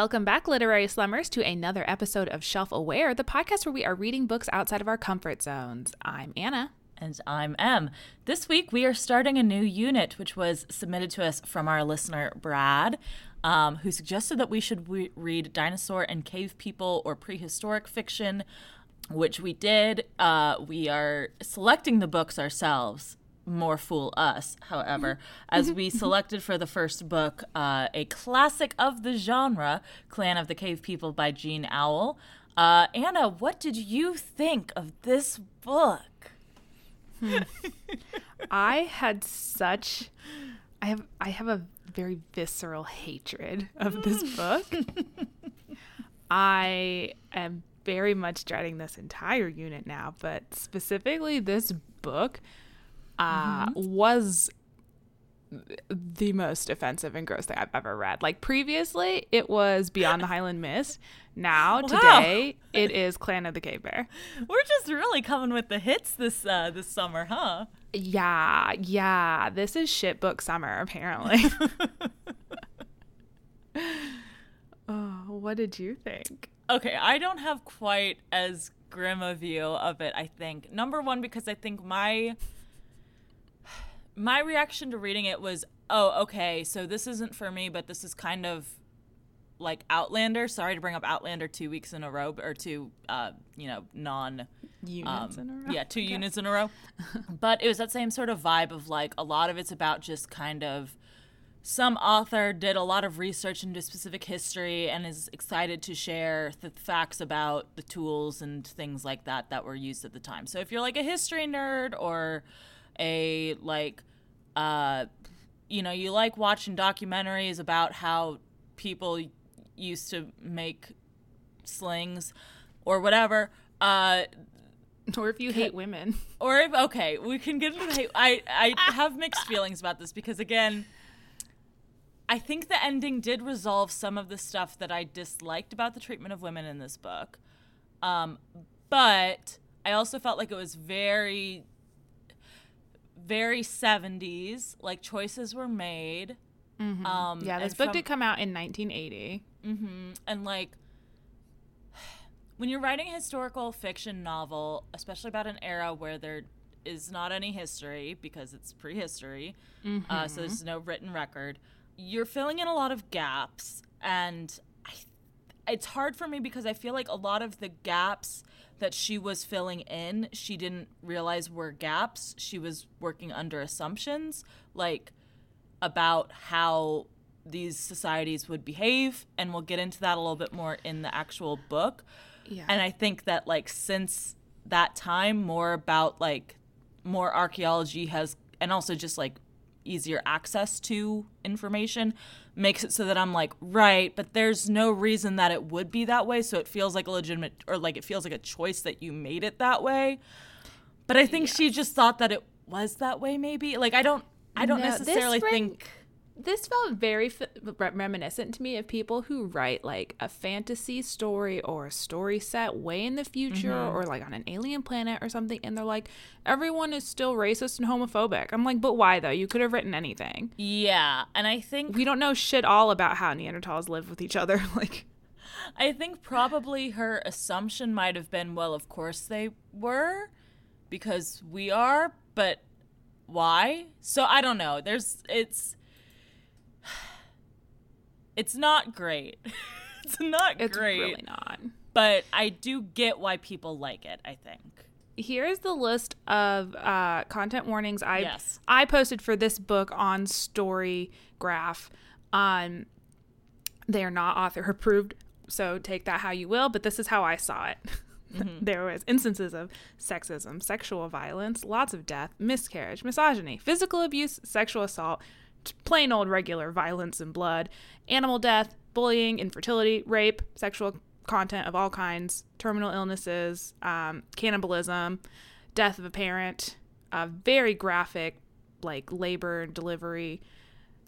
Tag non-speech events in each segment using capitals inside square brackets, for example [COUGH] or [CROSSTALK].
Welcome back, literary slummers, to another episode of Shelf Aware, the podcast where we are reading books outside of our comfort zones. I'm Anna. And I'm Em. This week we are starting a new unit, which was submitted to us from our listener, Brad, um, who suggested that we should re- read dinosaur and cave people or prehistoric fiction, which we did. Uh, we are selecting the books ourselves more fool us, however, as we selected for the first book uh, a classic of the genre, Clan of the Cave People by Jean Auel. Uh, Anna, what did you think of this book? Hmm. I had such I have I have a very visceral hatred of this book. I am very much dreading this entire unit now, but specifically this book uh, mm-hmm. was the most offensive and gross thing I've ever read. Like previously, it was Beyond the [LAUGHS] Highland Mist. Now, wow. today, it is Clan of the Cave Bear. [LAUGHS] We're just really coming with the hits this uh, this summer, huh? Yeah, yeah. This is shit book summer, apparently. [LAUGHS] oh, what did you think? Okay, I don't have quite as grim a view of it. I think number one because I think my my reaction to reading it was, oh, okay, so this isn't for me, but this is kind of like Outlander. Sorry to bring up Outlander two weeks in a row, or two, uh, you know, non units um, in a row. Yeah, two units in a row. [LAUGHS] but it was that same sort of vibe of like a lot of it's about just kind of some author did a lot of research into specific history and is excited to share the facts about the tools and things like that that were used at the time. So if you're like a history nerd or a like uh, you know, you like watching documentaries about how people used to make slings or whatever. Uh, or if you hate women. [LAUGHS] Or if okay, we can get into the hate. I I have mixed feelings about this because again, I think the ending did resolve some of the stuff that I disliked about the treatment of women in this book. Um, but I also felt like it was very very 70s. Like choices were made. Mm-hmm. Um, yeah, this book from, did come out in 1980. Mm-hmm. And like, [SIGHS] when you're writing a historical fiction novel, especially about an era where there is not any history because it's prehistory, mm-hmm. uh, so there's no written record, you're filling in a lot of gaps. And I, it's hard for me because I feel like a lot of the gaps that she was filling in, she didn't realize were gaps. She was working under assumptions, like about how these societies would behave. And we'll get into that a little bit more in the actual book. Yeah. And I think that, like, since that time, more about like more archaeology has, and also just like easier access to information makes it so that I'm like, right, but there's no reason that it would be that way. So it feels like a legitimate, or like it feels like a choice that you made it that way. But I think she just thought that it was that way, maybe. Like, I don't, I don't no, necessarily think this felt very f- reminiscent to me of people who write like a fantasy story or a story set way in the future mm-hmm. or like on an alien planet or something and they're like everyone is still racist and homophobic. I'm like but why though? You could have written anything. Yeah and i think we don't know shit all about how neanderthals live with each other [LAUGHS] like i think probably her assumption might have been well of course they were because we are but why? So i don't know. There's it's it's not great. [LAUGHS] it's not it's great. It's really not. But I do get why people like it, I think. Here's the list of uh, content warnings I yes. I posted for this book on Storygraph. Um, they are not author approved, so take that how you will. But this is how I saw it. Mm-hmm. [LAUGHS] there was instances of sexism, sexual violence, lots of death, miscarriage, misogyny, physical abuse, sexual assault, plain old regular violence and blood, animal death, bullying, infertility, rape, sexual content of all kinds, terminal illnesses, um, cannibalism, death of a parent, a very graphic, like labor and delivery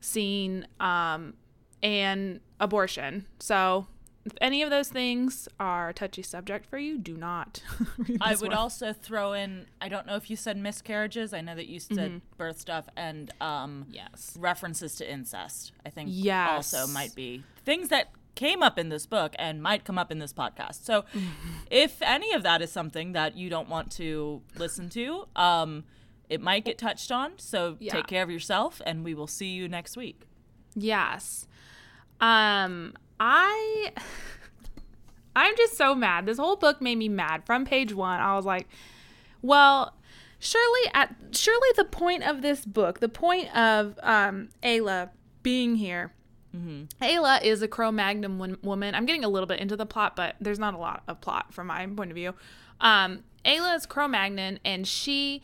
scene, um, and abortion. So if any of those things are a touchy subject for you, do not. [LAUGHS] I would one. also throw in. I don't know if you said miscarriages. I know that you said mm-hmm. birth stuff and um, yes, references to incest. I think yes. also might be things that came up in this book and might come up in this podcast. So, [LAUGHS] if any of that is something that you don't want to listen to, um, it might get touched on. So, yeah. take care of yourself, and we will see you next week. Yes. Um, I. [LAUGHS] I'm just so mad. This whole book made me mad. From page one, I was like, well, surely at surely the point of this book, the point of um, Ayla being here. Mm-hmm. Ayla is a Cro-Magnon woman. I'm getting a little bit into the plot, but there's not a lot of plot from my point of view. Um, Ayla is Cro-Magnon, and she,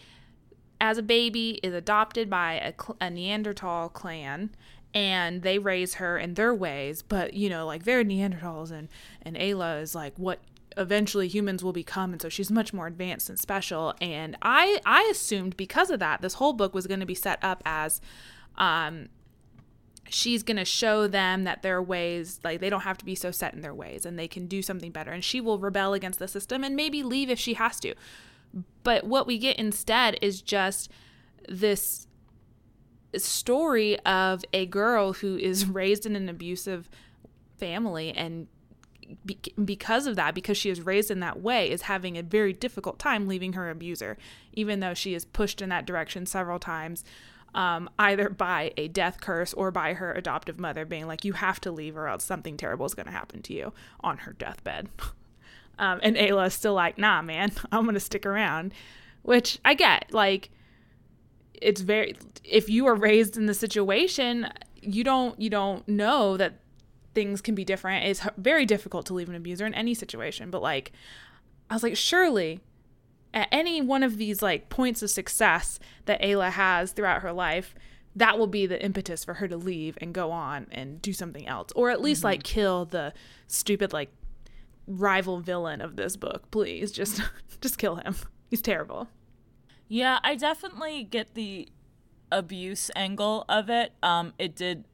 as a baby, is adopted by a, a Neanderthal clan and they raise her in their ways but you know like they're neanderthals and and ayla is like what eventually humans will become and so she's much more advanced and special and i i assumed because of that this whole book was going to be set up as um she's going to show them that their ways like they don't have to be so set in their ways and they can do something better and she will rebel against the system and maybe leave if she has to. But what we get instead is just this story of a girl who is [LAUGHS] raised in an abusive family and be- because of that, because she is raised in that way, is having a very difficult time leaving her abuser, even though she is pushed in that direction several times, um, either by a death curse or by her adoptive mother being like, you have to leave or else something terrible is going to happen to you on her deathbed. [LAUGHS] um, and Ayla is still like, nah, man, [LAUGHS] I'm going to stick around, which I get. Like, it's very, if you are raised in the situation, you don't you don't know that things can be different. It's very difficult to leave an abuser in any situation, but like I was like surely at any one of these like points of success that Ayla has throughout her life, that will be the impetus for her to leave and go on and do something else or at least mm-hmm. like kill the stupid like rival villain of this book. Please just [LAUGHS] just kill him. He's terrible. Yeah, I definitely get the abuse angle of it. Um it did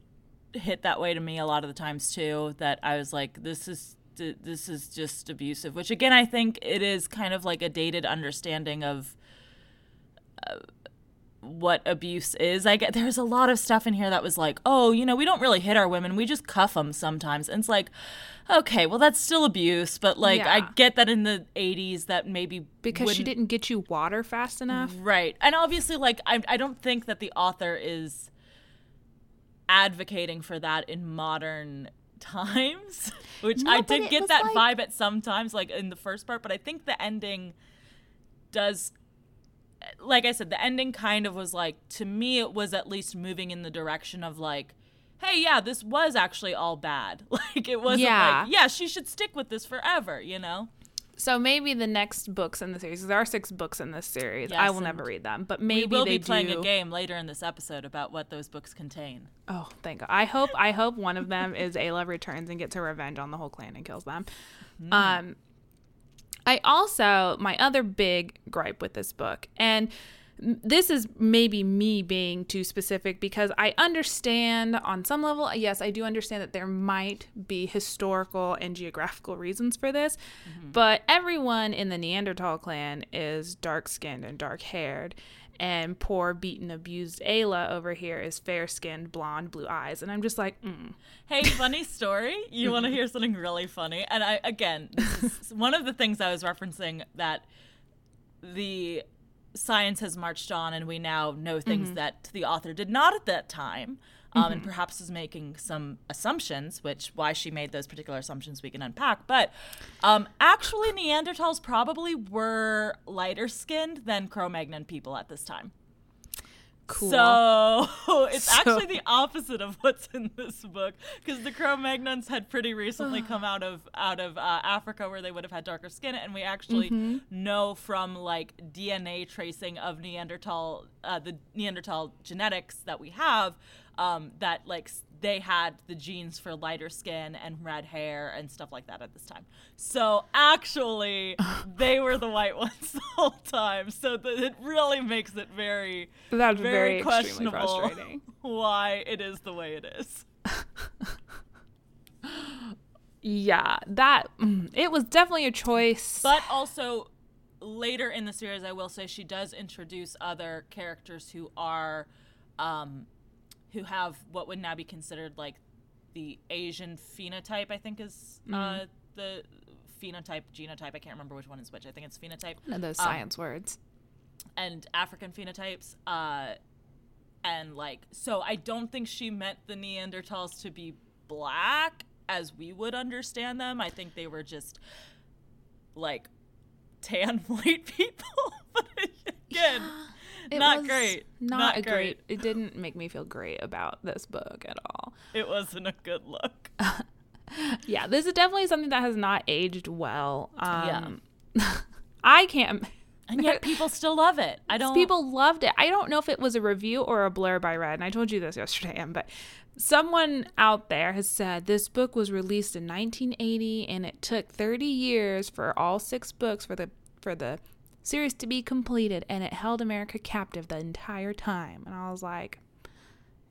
hit that way to me a lot of the times too that I was like this is this is just abusive which again I think it is kind of like a dated understanding of uh, what abuse is. I get there's a lot of stuff in here that was like, "Oh, you know, we don't really hit our women. We just cuff them sometimes." And it's like, "Okay, well that's still abuse, but like yeah. I get that in the 80s that maybe because she didn't get you water fast enough." Right. And obviously like I I don't think that the author is advocating for that in modern times, [LAUGHS] which no, I did get that like... vibe at some times, like in the first part. But I think the ending does, like I said, the ending kind of was like to me, it was at least moving in the direction of like, hey, yeah, this was actually all bad. [LAUGHS] Like it wasn't yeah. like, yeah, she should stick with this forever, you know. So maybe the next books in the series, there are six books in this series. Yes, I will never read them, but maybe we will be playing do... a game later in this episode about what those books contain. Oh, thank God! I hope I hope one of them is Ayla returns and gets her revenge on the whole clan and kills them. [LAUGHS] Mm. Um, I also my other big gripe with this book and this is maybe me being too specific because I understand on some level, yes, I do understand that there might be historical and geographical reasons for this, mm-hmm. but everyone in the Neanderthal clan is dark skinned and dark haired. And poor, beaten, abused Ayla over here is fair skinned, blonde, blue eyes. And I'm just like, mm. Hey, funny story. You want to hear something really funny? And I, again, one of the things I was referencing that the science has marched on and we now know things mm-hmm. that the author did not at that time um, mm-hmm. and perhaps is making some assumptions which why she made those particular assumptions we can unpack but um, actually neanderthals probably were lighter skinned than cro-magnon people at this time Cool. So [LAUGHS] it's so. actually the opposite of what's in this book because the Cro-Magnons had pretty recently come out of out of uh, Africa where they would have had darker skin, and we actually mm-hmm. know from like DNA tracing of Neanderthal, uh, the Neanderthal genetics that we have, um, that like they had the genes for lighter skin and red hair and stuff like that at this time. So actually, [LAUGHS] they were the white ones the whole time. So it really makes it very that's very, very questionable [LAUGHS] why it is the way it is. yeah, that mm, it was definitely a choice, but also later in the series, I will say she does introduce other characters who are. Um, who have what would now be considered like the Asian phenotype. I think is uh, mm. the phenotype genotype. I can't remember which one is which. I think it's phenotype. One of those um, science words. And African phenotypes. Uh, and like, so I don't think she meant the Neanderthals to be black as we would understand them. I think they were just like tan [LAUGHS] white people. [LAUGHS] but again, yeah, not great. Not, not a great. great. It didn't make me feel great about this book at all. It wasn't a good look. [LAUGHS] yeah, this is definitely something that has not aged well. Um, yeah. [LAUGHS] I can't. [LAUGHS] And yet people still love it. I don't. People loved it. I don't know if it was a review or a blurb I read, and I told you this yesterday, but someone out there has said this book was released in 1980, and it took 30 years for all six books for the for the series to be completed, and it held America captive the entire time. And I was like,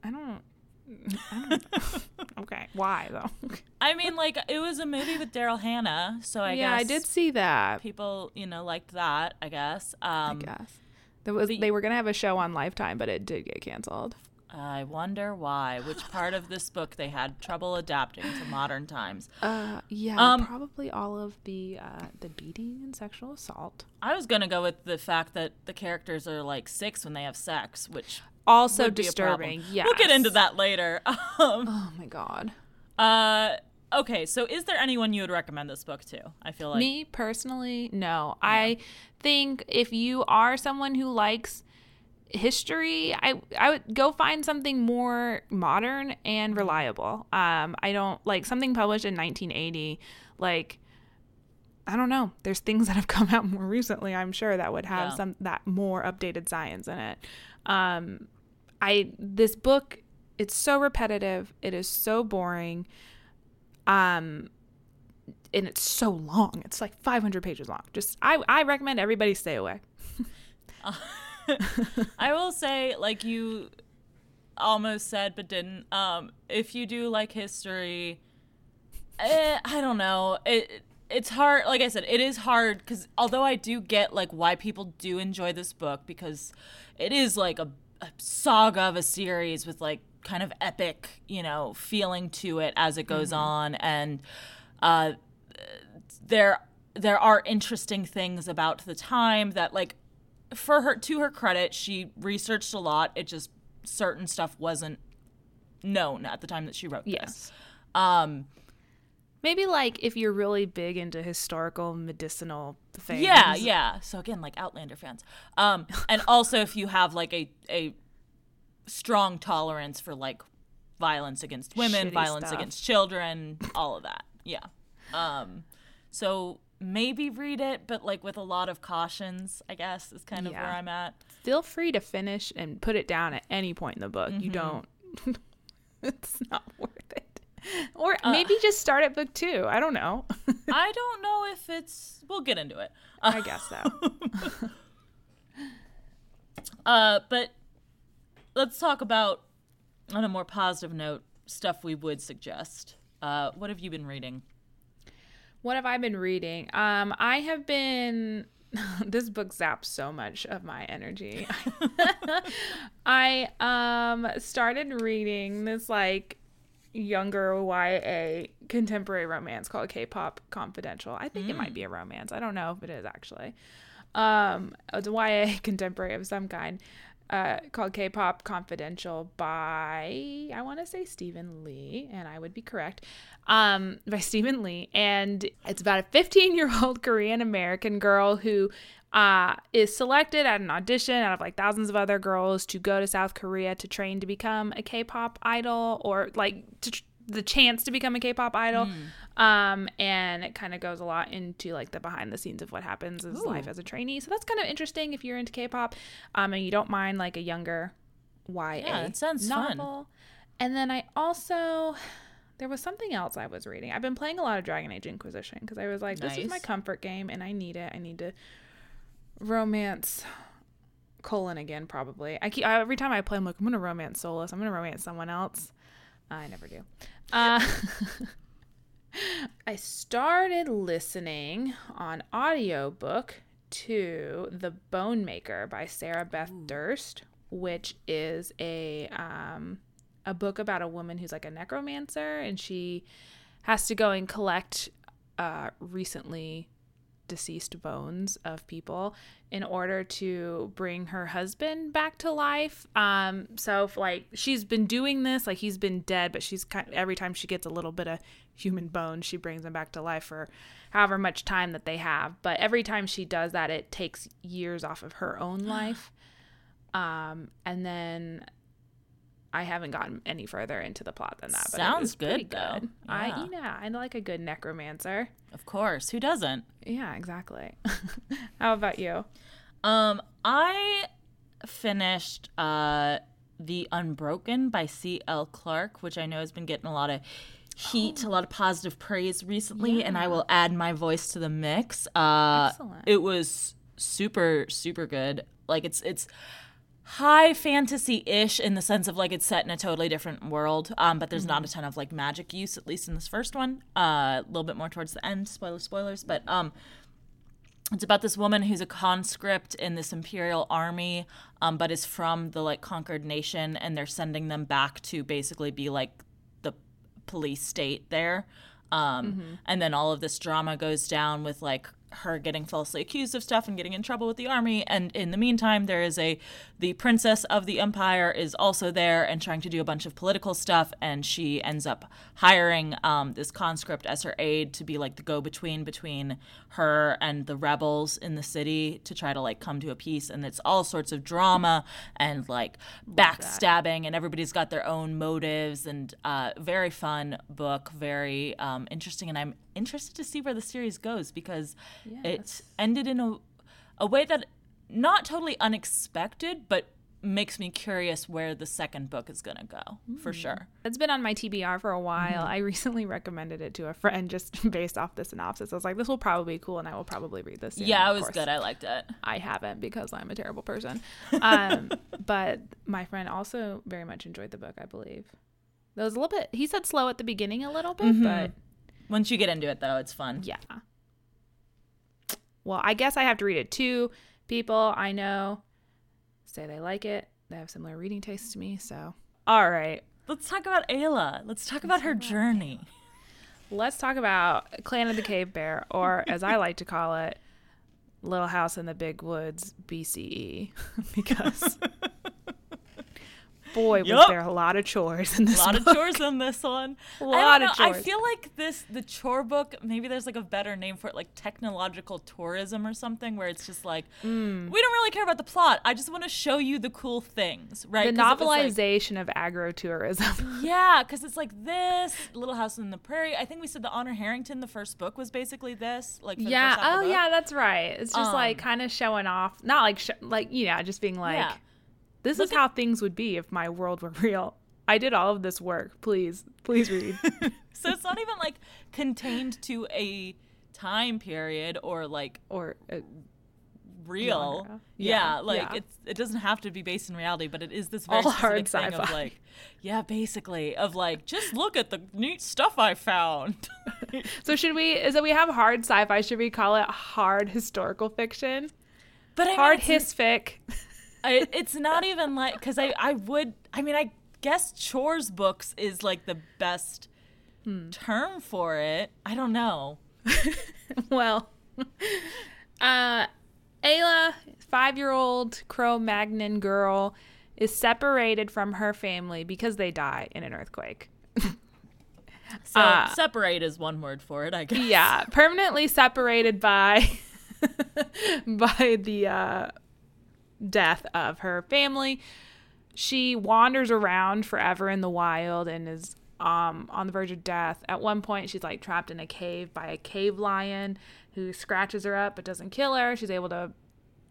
I don't [LAUGHS] [LAUGHS] okay, why though? I mean, like it was a movie with Daryl Hannah, so I guess yeah, I did see that. People, you know, liked that. I guess. Um, I guess there was. The, they were gonna have a show on Lifetime, but it did get canceled. I wonder why. Which part of this book they had trouble adapting to modern times? Uh, yeah, um, probably all of the uh, the beating and sexual assault. I was gonna go with the fact that the characters are like six when they have sex, which also disturbing. Yeah, we'll get into that later. [LAUGHS] Um, oh my god. Uh, okay. So, is there anyone you would recommend this book to? I feel like me personally, no. Yeah. I think if you are someone who likes history, I I would go find something more modern and reliable. Um, I don't like something published in 1980, like. I don't know. There's things that have [LAUGHS] come out more recently, I'm sure, that would have yeah. some that more updated science in it. Um, I this book it's so repetitive. It is so boring. Um, and it's so long. It's like 500 pages long. Just I I recommend everybody stay away. [LAUGHS] [LAUGHS] I will say, like you almost said but didn't. Um, if you do like history, eh, I don't know. It it's hard. Like I said, it is hard because although I do get like why people do enjoy this book because it is like a a saga of a series with like kind of epic, you know, feeling to it as it goes mm-hmm. on, and uh, there there are interesting things about the time that like for her to her credit she researched a lot it just certain stuff wasn't known at the time that she wrote yes. this um Maybe like if you're really big into historical medicinal things. Yeah, yeah. So again, like Outlander fans. Um, [LAUGHS] and also if you have like a a strong tolerance for like violence against women, Shitty violence stuff. against children, all of that. Yeah. Um, so maybe read it, but like with a lot of cautions, I guess is kind of yeah. where I'm at. Feel free to finish and put it down at any point in the book. Mm-hmm. You don't. [LAUGHS] it's not worth it. Or uh, maybe just start at book two. I don't know. [LAUGHS] I don't know if it's. We'll get into it. I guess so. [LAUGHS] uh, but let's talk about, on a more positive note, stuff we would suggest. Uh, what have you been reading? What have I been reading? Um, I have been. [LAUGHS] this book zaps so much of my energy. [LAUGHS] I um started reading this like younger YA contemporary romance called K-pop Confidential. I think mm. it might mm. be a romance. I don't know if it is actually. Um, it's a YA [LAUGHS] contemporary of some kind. Uh, called K-pop Confidential by I want to say Stephan Lee, and I would be correct. Um, by [LAUGHS] Stephan Lee, and it's about a 15-year-old Korean American girl who uh, is selected at an audition out of like thousands of other girls to go to South Korea to train to become a K-pop idol or like to, the chance to become a K-pop idol. Mm. Um, and it kind of goes a lot into like the behind the scenes of what happens in life as a trainee. So that's kind of interesting if you're into K-pop, um, and you don't mind like a younger YA. Yeah, it sounds novel. fun. And then I also there was something else I was reading. I've been playing a lot of Dragon Age Inquisition because I was like, this nice. is my comfort game and I need it. I need to romance Cullen again probably. I keep every time I play, I'm like, I'm gonna romance Solas. I'm gonna romance someone else. I never do. Uh, [LAUGHS] I started listening on audiobook to The Bone Maker by Sarah Beth Ooh. Durst, which is a um, a book about a woman who's like a necromancer and she has to go and collect uh, recently deceased bones of people in order to bring her husband back to life. Um, so if, like she's been doing this, like he's been dead, but she's kind of, every time she gets a little bit of human bones. she brings them back to life for however much time that they have. But every time she does that, it takes years off of her own [GASPS] life. Um, and then I haven't gotten any further into the plot than that. But Sounds good, though. Good. Yeah. I yeah, I like a good necromancer. Of course, who doesn't? Yeah, exactly. [LAUGHS] How about you? Um, I finished uh The Unbroken by C. L. Clark, which I know has been getting a lot of heat, oh. a lot of positive praise recently, yeah. and I will add my voice to the mix. Uh, Excellent. It was super, super good. Like it's it's high fantasy ish in the sense of like it's set in a totally different world, um, but there's mm-hmm. not a ton of like magic use, at least in this first one. Uh, a little bit more towards the end, spoiler, spoilers, but um, it's about this woman who's a conscript in this imperial army, um, but is from the like conquered nation, and they're sending them back to basically be like police state there. Um, mm-hmm. And then all of this drama goes down with like her getting falsely accused of stuff and getting in trouble with the army. And in the meantime, there is a the princess of the empire is also there and trying to do a bunch of political stuff. And she ends up hiring um, this conscript as her aide to be like the go between between her and the rebels in the city to try to like come to a peace. And it's all sorts of drama and like backstabbing, and everybody's got their own motives. And uh, very fun book, very um, interesting. And I'm interested to see where the series goes because it ended in a a way that not totally unexpected, but makes me curious where the second book is going to go mm. for sure. It's been on my TBR for a while. Mm-hmm. I [LAUGHS] recently recommended it to a friend just [LAUGHS] based off the synopsis. I was like, this will probably be cool and I will probably read this. Soon. Yeah, it was good. I liked it. I haven't because I'm a terrible person. [LAUGHS] Um, but my friend also very much enjoyed the book, I believe. That was a little bit, he said slow at the beginning a little bit, mm-hmm. but. Once you get into it, though, it's fun. Yeah. Well, I guess I have to read it too. People I know say they like it. They have similar reading tastes to me. So, all right. Let's talk about Ayla. Let's talk Let's about talk her about journey. Let's talk about Clan of the Cave Bear, or as I like to call it, Little House in the Big Woods BCE, [LAUGHS] because [LAUGHS] boy, yep. was there a lot of chores in this. One? A lot book. of chores in this one. [LAUGHS] a lot of chores. I feel like this the chore book. Maybe there's like a better name for it, like technological tourism or something, where it's just like mm. we don't really care about the plot. I just want to show you the cool things, right? The novelization like, of agro-tourism. [LAUGHS] yeah, because it's like this Little House in the Prairie. I think we said the Honor Harrington, the first book, was basically this. Like yeah, oh yeah, that's right. It's just um, like kind of showing off, not like sh- like know, just being like. Yeah this Look is how things would be if my world were [LAUGHS] real. I did all of this work. Please, please read. [LAUGHS] so it's not even like contained to a time period or like or uh, real. Yeah, yeah, like yeah. it's it doesn't have to be based in reality, but it is this very all hard thing sci-fi. of like yeah, basically of like just look at the neat stuff I found. [LAUGHS] so should we is that we have hard sci-fi, should we call it hard historical fiction? But I hard his fic. I, it's not even like because I I would I mean I guess chores books is like the best hmm. term for it. I don't know. [LAUGHS] well, [LAUGHS] uh, Ayla, five year old Cro Magnon girl, is separated from her family because they die in an earthquake. [LAUGHS] so uh, separate is one word for it, I guess. Yeah, permanently separated by by the uh, death of her family. She wanders around forever in the wild and is um, on the verge of death. At one point, she's like trapped in a cave by a cave lion who scratches her up but doesn't kill her. She's able to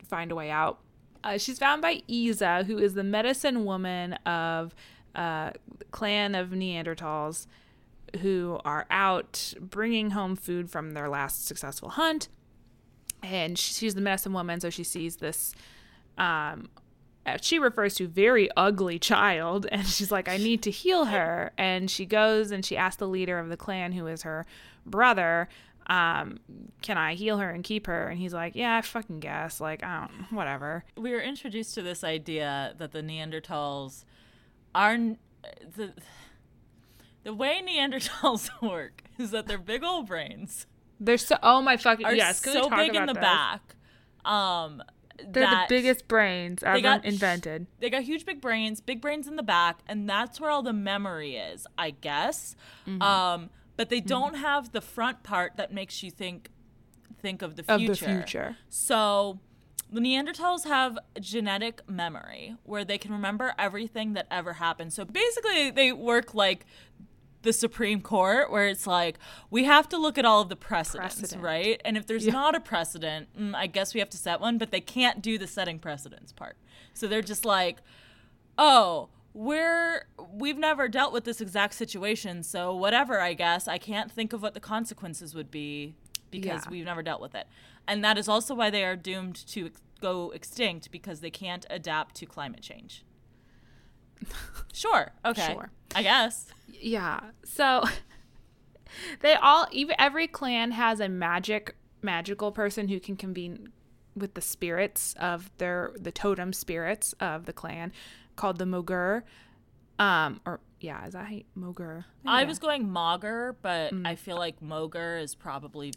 find a way out. Uh, she's found by Iza, who is the medicine woman of uh, clan of Neanderthals who are out bringing home food from their last successful hunt. And she's the medicine woman, so she sees this um, uh, she refers to very ugly child and she's like i need to heal [LAUGHS] her and she goes and she asks the leader of the clan who is her brother um, can i heal her and keep her and he's like yeah i fucking guess like i don't whatever we were introduced to this idea that the neanderthals are the the way Neanderthals [LAUGHS] work is that they're big old brains. They're so oh my fucking are yes, so big in the this? back. Um, they're the biggest brains ever got, invented. They got huge big brains, big brains in the back, and that's where all the memory is, I guess. Mm-hmm. Um, but they mm-hmm. don't have the front part that makes you think think of the future. Of the future. So the Neanderthals have genetic memory where they can remember everything that ever happened. So basically, they work like the Supreme Court, where it's like we have to look at all of the precedents, precedent. right? And if there's yeah. not a precedent, mm, I guess we have to set one, but they can't do the setting precedents part. So they're just like, oh, we're we've never dealt with this exact situation, so whatever. I guess I can't think of what the consequences would be because yeah. we've never dealt with it, and that is also why they are doomed to ex- go extinct because they can't adapt to climate change. [LAUGHS] sure. Okay. Sure. I guess. Yeah. So [LAUGHS] they all even every clan has a magic magical person who can convene with the spirits of their the totem spirits of the clan called the Mogur. Um or yeah, is that how Mogur? I was going Mogger, but mm. I feel like Mogur is probably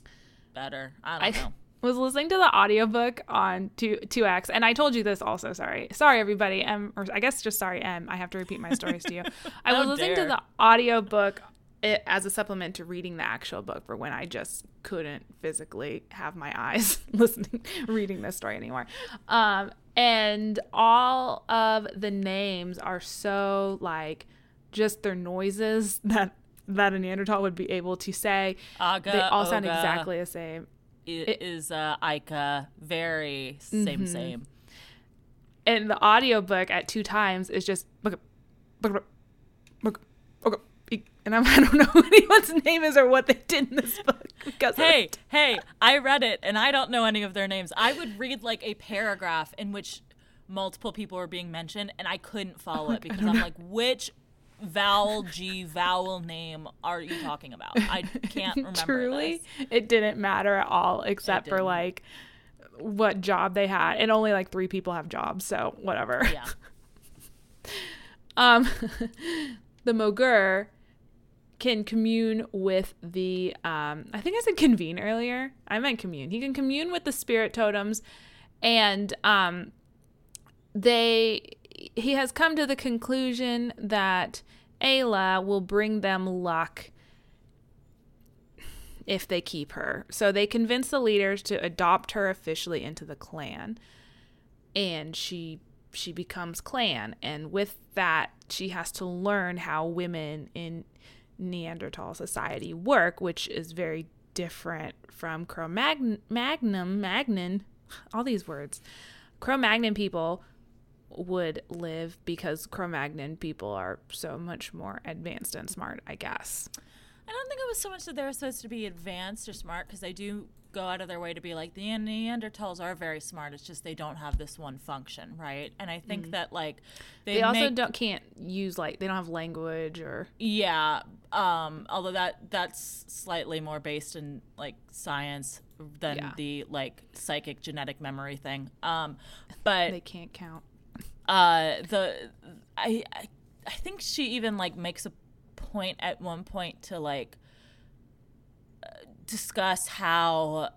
better. I don't I, know was listening to the audiobook on 2 2x and I told you this also, sorry. Sorry everybody. M or I guess just sorry M. I have to repeat my stories to you. [LAUGHS] I was listening dare. to the audiobook it, as a supplement to reading the actual book for when I just couldn't physically have my eyes [LAUGHS] listening reading this story anymore. Um and all of the names are so like just their noises [LAUGHS] that that a Neanderthal would be able to say. Aga, they all sound exactly the same it is uh, Ica very same mm-hmm. same. And the audiobook at two times is just and I'm, [LAUGHS] I don't know who anyone's name is or what they did in this book. Because hey, hey, I read it and I don't know any of their names. I would read like a paragraph in which multiple people were being mentioned and I couldn't follow it because I'm like, which vowel G vowel name are you talking about? I can't [LAUGHS] remember. Truly, this. it didn't matter at all except for like what job they had, and only like three people have jobs, so whatever. Yeah. [LAUGHS] um, [LAUGHS] the Mogur can commune with the um I think I said convene earlier. I meant commune. He can commune with the spirit totems and um they he has come to the conclusion that Ayla will bring them luck if they keep her. So they convince the leaders to adopt her officially into the clan. And she she becomes clan and with that she has to learn how women in Neanderthal society work, which is very different from Cro-Magnon, Magnum, Magnon, all these words. Cro-Magnon people would live because Cro-Magnon people are so much more advanced and smart, I guess. I don't think it was so much that they're supposed to be advanced or smart because they do go out of their way to be like the Neanderthals are very smart. It's just they don't have this one function, right? And I think mm. that like they, they also make, don't can't use like they don't have language or yeah. Um, although that that's slightly more based in like science than yeah. the like psychic genetic memory thing. Um, but they can't count uh, the I, I I think she even like makes a point at one point to like uh, discuss how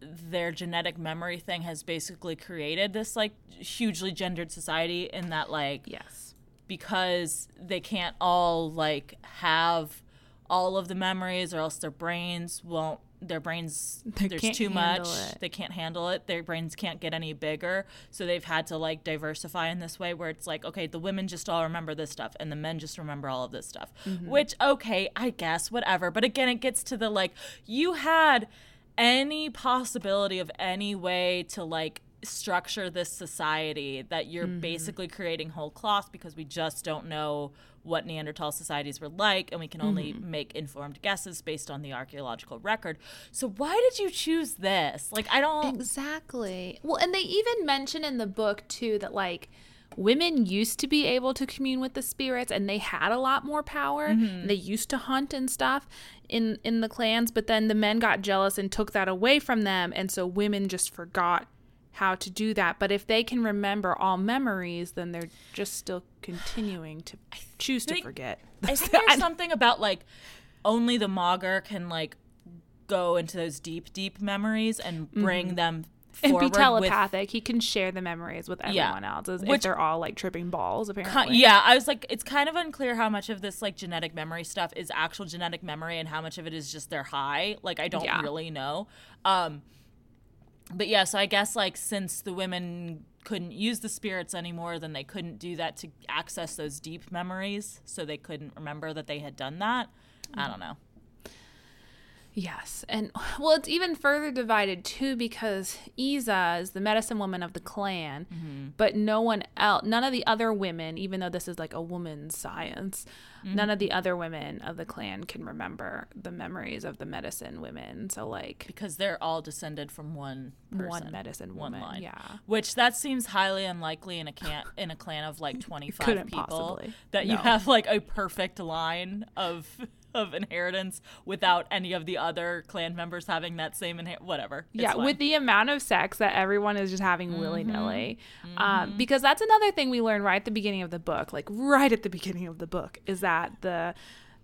their genetic memory thing has basically created this like hugely gendered society in that like yes. because they can't all like have all of the memories or else their brains won't their brains [LAUGHS] they there's too much it. they can't handle it their brains can't get any bigger so they've had to like diversify in this way where it's like okay the women just all remember this stuff and the men just remember all of this stuff mm-hmm. which okay i guess whatever but again it gets to the like you had any possibility of any way to like structure this society that you're mm-hmm. basically creating whole cloth because we just don't know what Neanderthal societies were like, and we can only mm-hmm. make informed guesses based on the archaeological record. So, why did you choose this? Like, I don't. Exactly. Well, and they even mention in the book, too, that like women used to be able to commune with the spirits and they had a lot more power. Mm-hmm. They used to hunt and stuff in in the clans, but then the men got jealous and took that away from them and so women just forgot how to do that. But if they can remember all memories, then they're just still continuing to choose think, to forget. I [LAUGHS] think there's something about like only the Mogger can like go into those deep, deep memories and bring mm-hmm. them and be telepathic. With, he can share the memories with everyone yeah, else, which, if they're all like tripping balls. Apparently, yeah. I was like, it's kind of unclear how much of this like genetic memory stuff is actual genetic memory and how much of it is just their high. Like, I don't yeah. really know. Um, but yeah, so I guess like since the women couldn't use the spirits anymore, then they couldn't do that to access those deep memories. So they couldn't remember that they had done that. Mm-hmm. I don't know. Yes. And [SIGHS] well, it's even further divided too because Iza is the medicine woman of the clan, mm-hmm. but no one else, none of the other women, even though this is like a woman's science, mm-hmm. none of the other women of the clan can remember the memories of the medicine women. So, like, because they're all descended from one person, one medicine woman. One line. Yeah. Which that seems highly unlikely in a can [LAUGHS] in a clan of like 25 people possibly. that no. you have like a perfect line of [LAUGHS] of inheritance without any of the other clan members having that same inher- whatever. It's yeah, fine. with the amount of sex that everyone is just having mm-hmm. willy nilly, mm-hmm. um, because that's another thing we learn right at the beginning of the book, like right at the beginning of the book, is that the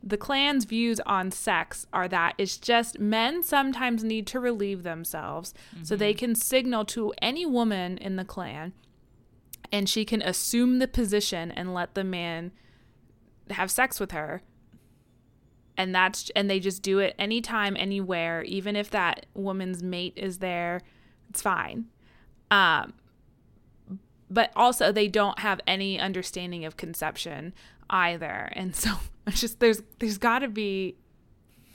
the clan's views on sex are that it's just men sometimes need to relieve themselves mm-hmm. so they mm-hmm. can signal to any woman in the clan and she can assume the position and let the man have sex with her and that's and they just do it anytime anywhere. Even if that woman's mate is there it's fine. Um but also they don't have any understanding of conception either. And so [LAUGHS] it's just there's there's got to be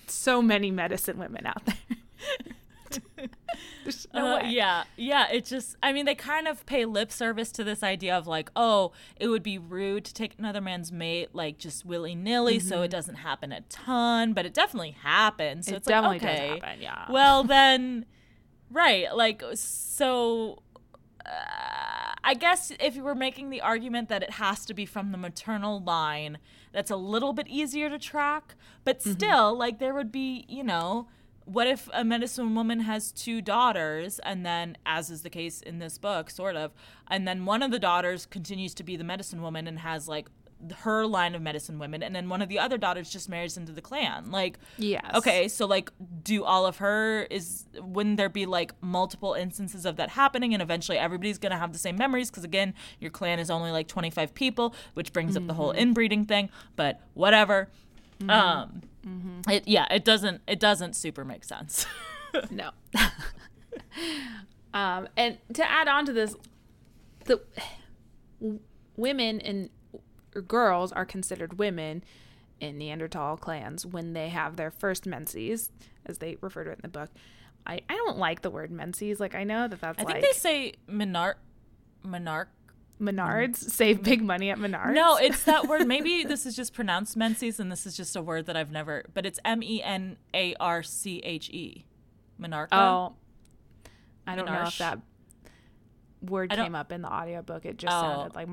so many medicine women out there [LAUGHS] [LAUGHS] no uh, yeah, yeah. It just, I mean, they kind of pay lip service to this idea of like, oh, it would be rude to take another man's mate like just willy nilly, mm-hmm. so it mm-hmm. doesn't happen a ton, but it definitely happens. So it it's definitely like, okay, does happen, yeah. Well, [LAUGHS] then, right, like, so. Uh, I guess if you were making the argument that it has to be from the maternal line, that's a little bit easier to track. But mm-hmm. still, mm-hmm. like there would be, you know, what if a medicine woman has two daughters and then as is the case in this book sort of and then one of the daughters continues to be the medicine woman and has like her line of medicine women and then one of the other daughters just marries into the clan like yeah okay so like do all of her is wouldn't there be like multiple instances of that happening and eventually everybody's gonna have the same memories because again your clan is only like 25 people which brings mm-hmm. up the whole mm-hmm. inbreeding thing but whatever mm-hmm. um Mm-hmm. It yeah, it doesn't it doesn't super make sense. [LAUGHS] no. [LAUGHS] um, and to add on to this, the women and girls are considered women in Neanderthal clans when they have their first menses, as they refer to it in the book. I, I don't like the word menses. Like I know that that's. I think like, they say monarch, monarch Menards save big money at Menards. No, [LAUGHS] it's that word. Maybe this is just pronounced Menses, and this is just a word that I've never. But it's M E N A R C H E. Menarche. Oh, I don't Menarche. know if that word came up in the audiobook. It just oh. sounded like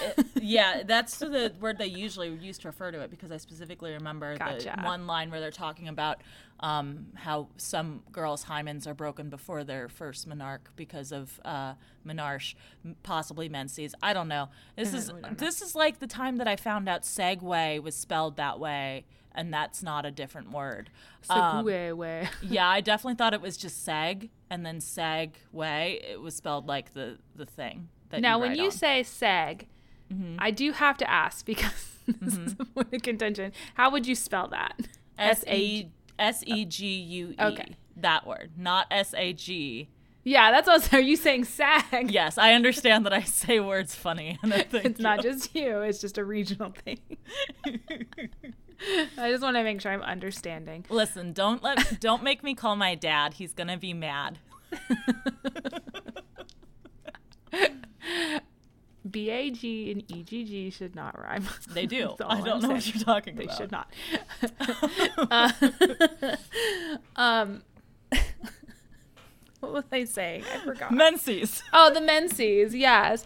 it, yeah, that's the word they usually used to refer to it because I specifically remember gotcha. the one line where they're talking about um, how some girls' hymens are broken before their first menarche because of uh, menarche, possibly menses. I don't know. This is this is like the time that I found out Segway was spelled that way and that's not a different word. Um, way. [LAUGHS] yeah, I definitely thought it was just seg and then seg way. It was spelled like the the thing. now, you when you on. say seg, mm-hmm. I do have to ask [LAUGHS] because this mm-hmm. is a point of contention. How would you spell that? S A S E G U E. Okay. That word, not S A G. Yeah, that's also. Are you saying sag? Yes, I understand that I say words funny, and [LAUGHS] it's you. not just you. It's just a regional thing. I just want to make sure I'm understanding. Listen, don't let don't make me call my dad. He's gonna be mad. B A G and E G G should not rhyme. They do. [LAUGHS] I don't I'm know saying. what you're talking they about. They should not. [LAUGHS] uh, um, what was I saying? I forgot. Menses. Oh, the menses. Yes,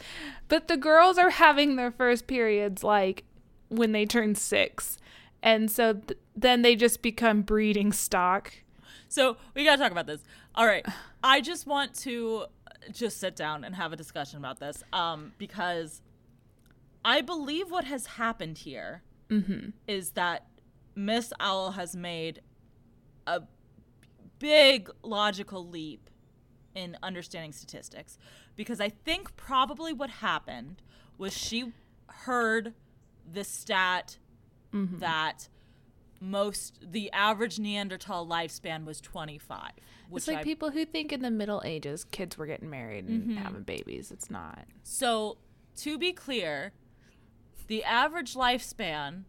but the girls are having their first periods like when they turn six, and so th- then they just become breeding stock. So we gotta talk about this. All right, [SIGHS] I just want to just sit down and have a discussion about this um, because I believe what has happened here mm-hmm. is that Miss Auel has made a big logical leap in understanding statistics because I think probably what happened was she heard the stat mm-hmm. that most the average Neanderthal lifespan was 25. It's like I, people who think in the Middle Ages kids were getting married and mm-hmm. having babies. It's not. So, to be clear, the average lifespan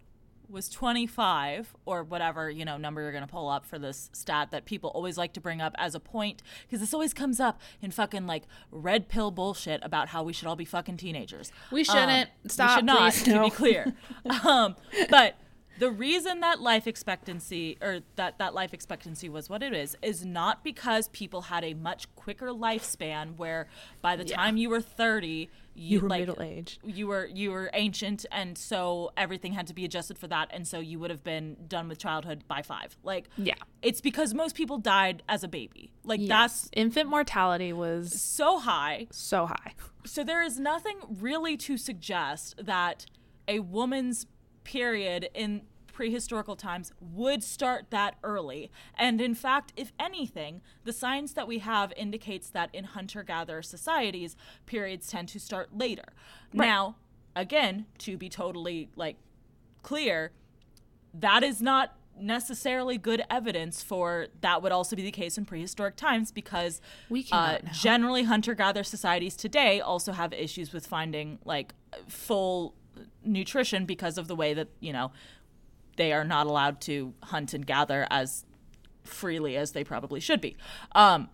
was 25 or whatever you know number you're going to pull up for this stat that people always like to bring up as a point because this always comes up in fucking like red pill bullshit about how we should all be fucking teenagers. We shouldn't. Um, stop we should not please, to no. be clear. [LAUGHS] Um, but the reason that life expectancy or that that life expectancy was what it is is not because people had a much quicker lifespan where by the yeah. time you were 30 you, you were like, middle aged. you were you were ancient and so everything had to be adjusted for that and so you would have been done with childhood by 5 like yeah. it's because most people died as a baby. Like yes. that's infant mortality was so high. So high. So there is nothing really to suggest that a woman's period in prehistorical times would start that early. And in fact, if anything, the science that we have indicates that in hunter gatherer societies, periods tend to start later. Right. Now, again, to be totally like clear, that is not necessarily good evidence for that would also be the case in prehistoric times because we uh, generally hunter gatherer societies today also have issues with finding like full nutrition because of the way that you know they are not allowed to hunt and gather as freely as they probably should be. Um,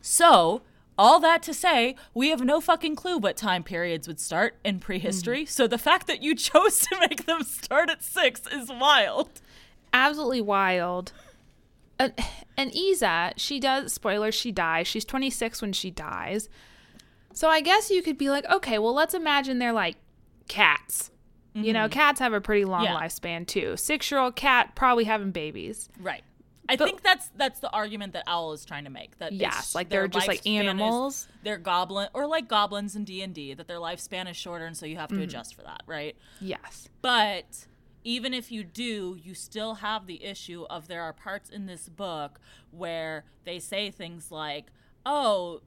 so all that to say, we have no fucking clue what time periods would start in prehistory. Mm-hmm. So the fact that you [LAUGHS] chose to make them start at six is wild. Absolutely wild. Uh, and Iza, she does, spoilers, she dies. She's 26 when she dies. So I guess you could be like, okay, well, let's imagine they're like cats. Mm-hmm. You know, mm-hmm. cats have a pretty long yeah. lifespan too. Six year old cat probably having babies. Right. I but, think that's that's the argument that Auel is trying to make. That yes, like they're just like animals. Is, they're goblin or like goblins in D and D. That their lifespan is shorter, and so you have to mm-hmm. adjust for that, right? Yes. But even if you do, you still have the issue of there are parts in this book where they say things like, "Oh,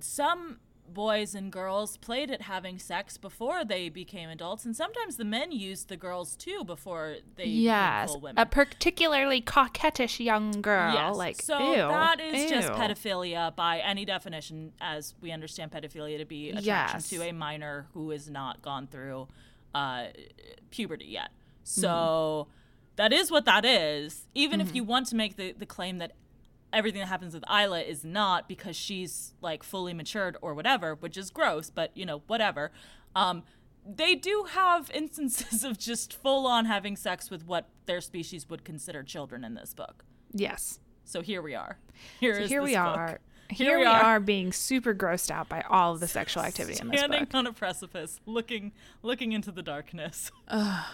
some boys and girls played at having sex before they became adults, and sometimes the men used the girls too before they yes, became full women. a particularly coquettish young girl. Yes. like so ew, that is ew. just pedophilia by any definition, as we understand pedophilia to be attraction yes. to a minor who has not gone through uh, puberty yet. So. Mm-hmm. That is what that is. Even mm-hmm. if you want to make the, the claim that everything that happens with Ayla is not because she's like fully matured or whatever, which is gross, but you know, whatever. Um, they do have [LAUGHS] instances of just full on having sex with what their species would consider children in this book. Yes. So here we are. Here, so here we book. are. Here, here we, are. are. being super grossed out by all of the sexual activity in this book. Standing on a precipice, looking looking into the darkness. Uh,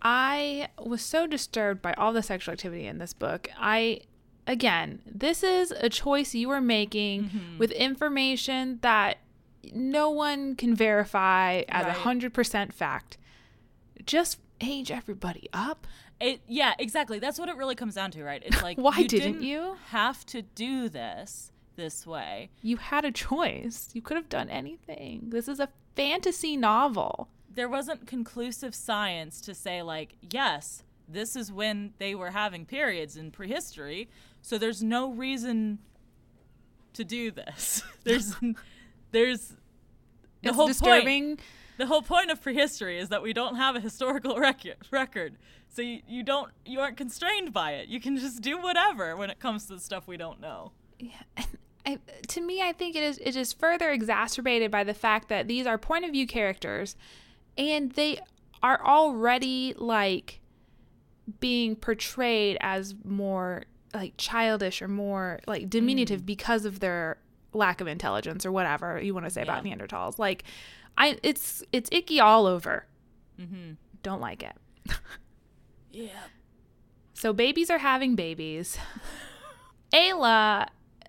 I was so disturbed by all the sexual activity in this book. I again, this is a choice you are making mm-hmm. with information that no one can verify as a hundred percent fact. Just age everybody up. It, yeah, exactly. That's what it really comes down to, right? It's [LAUGHS] like why you didn't, didn't you have to do this this way? You had a choice. You could have done anything. This is a fantasy novel. There wasn't conclusive science to say like, yes, this is when they were having periods in prehistory. So there's no reason to do this. [LAUGHS] there's there's the it's whole disturbing. Point, the whole point of prehistory is that we don't have a historical record. Record, so you, you don't you aren't constrained by it. You can just do whatever when it comes to the stuff we don't know. Yeah, I, to me, I think it is it is further exacerbated by the fact that these are point of view characters, and they are already like being portrayed as more like childish or more like diminutive mm. because of their lack of intelligence or whatever you want to say yeah. about Neanderthals. Like, I it's it's icky all over. Mm-hmm. Don't like it. [LAUGHS] yeah. So babies are having babies. [LAUGHS] Ayla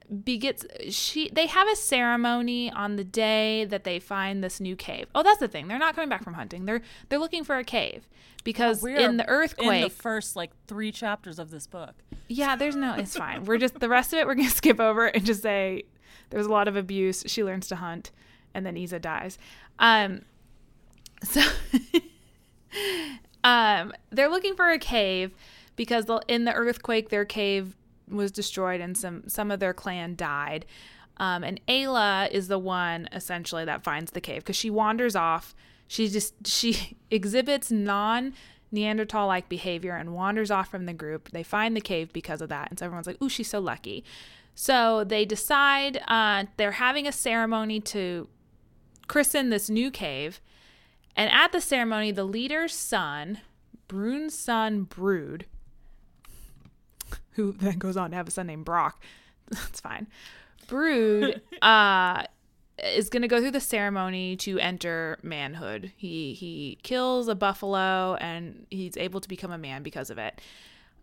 begets she they have a ceremony on the day that they find this new cave. Oh, that's the thing. They're not coming back from hunting. They're they're looking for a cave because oh, in the earthquake in the first like 3 chapters of this book. Yeah, there's no it's fine. We're just the rest of it we're going [LAUGHS] to skip over and just say there's a lot of abuse. She learns to hunt and then Iza dies. Um so [LAUGHS] um they're looking for a cave because in the earthquake their cave was destroyed and some some of their clan died. Um, and Ayla is the one essentially that finds the cave because she wanders off. She just she [LAUGHS] exhibits non Neanderthal like behavior and wanders off from the group. They find the cave because of that, and so everyone's like, "Ooh, she's so lucky." So they decide uh, they're having a ceremony to christen this new cave, and at the ceremony, the leader's son, Brun's son, Broud, who [LAUGHS] then goes on to have a son named Brock. [LAUGHS] That's fine. Broud [LAUGHS] uh, is going to go through the ceremony to enter manhood. He he kills a buffalo and he's able to become a man because of it.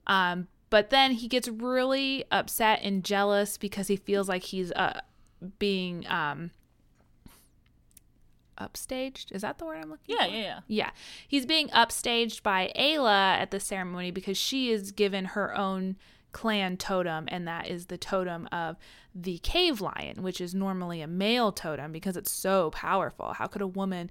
Um, but then he gets really upset and jealous because he feels like he's uh, being um, upstaged. Is that the word I'm looking yeah, for? Yeah, yeah, yeah. He's being upstaged by Ayla at the ceremony because she is given her own clan totem, and that is the totem of the cave lion, which is normally a male totem because it's so powerful. How could a woman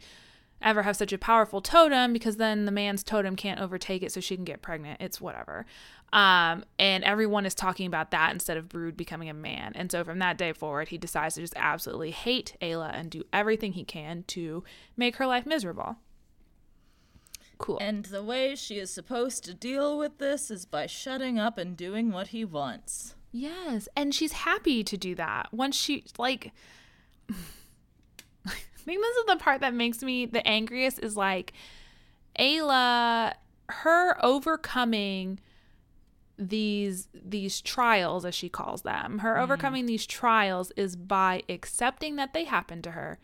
ever have such a powerful totem? Because then the man's totem can't overtake it, so she can get pregnant. It's whatever. Um, and everyone is talking about that instead of Broud becoming a man. And so from that day forward, he decides to just absolutely hate Ayla and do everything he can to make her life miserable. Cool. And the way she is supposed to deal with this is by shutting up and doing what he wants. Yes, and she's happy to do that. Once she like [LAUGHS] I think this is the part that makes me the angriest is like Ayla her overcoming these these trials as she calls them. Her mm. overcoming these trials is by accepting that they happened to her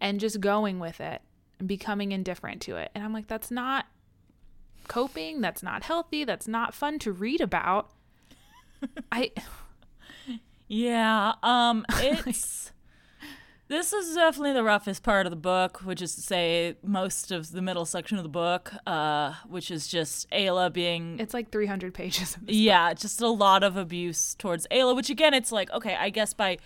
and just going with it and becoming indifferent to it. And I'm like, that's not coping. That's not healthy. That's not fun to read about. [LAUGHS] I. Yeah. Um. [LAUGHS] It's. this is definitely the roughest part of the book, which is to say, most of the middle section of the book, uh, which is just Ayla being. It's like 300 pages. yeah, book. just a lot of abuse towards Ayla, which again, it's like, okay, I guess by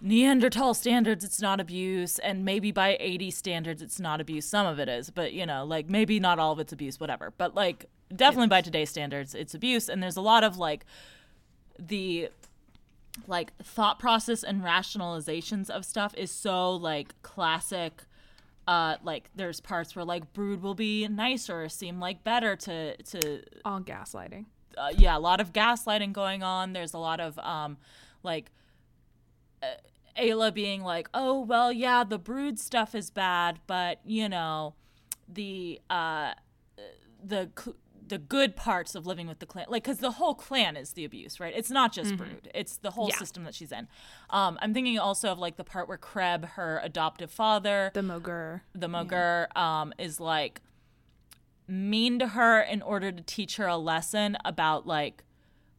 Neanderthal standards, it's not abuse, and maybe by 80 standards, it's not abuse. Some of it is, but you know, like maybe not all of it's abuse, whatever. But like, definitely by today's standards, it's abuse. And there's a lot of like the like thought process and rationalizations of stuff is so like classic. Uh, like there's parts where like Broud will be nicer, seem like better to to all gaslighting. Uh, yeah, a lot of gaslighting going on. There's a lot of um, like Ayla being like, "Oh well, yeah, the Broud stuff is bad, but you know, the uh, the the good parts of living with the clan, like, because the whole clan is the abuse, right? It's not just mm-hmm. Broud; it's the whole yeah. system that she's in. Um, I'm thinking also of like the part where Creb, her adoptive father, the Mogur, the Mogur, yeah. um, is like mean to her in order to teach her a lesson about like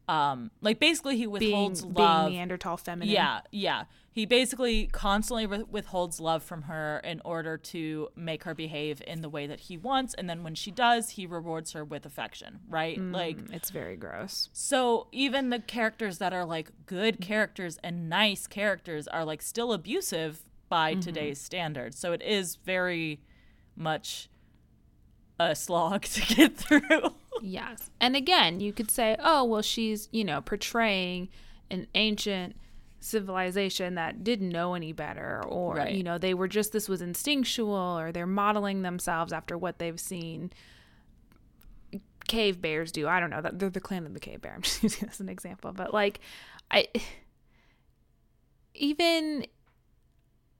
um like basically he withholds being, love. Being neanderthal feminine. Yeah yeah. He basically constantly re- withholds love from her in order to make her behave in the way that he wants and then when she does he rewards her with affection right? Mm, like it's very gross. so even the characters that are like good characters and nice characters are like still abusive by mm-hmm. today's standards. So it is very much a slog [LAUGHS] to get through yes. And again you could say oh well she's you know portraying an ancient civilization that didn't know any better or right. you know they were just this was instinctual or they're modeling themselves after what they've seen. Cave bears do. I don't know. That they're the clan of the cave bear. [LAUGHS] I'm just using this as an example. But like i even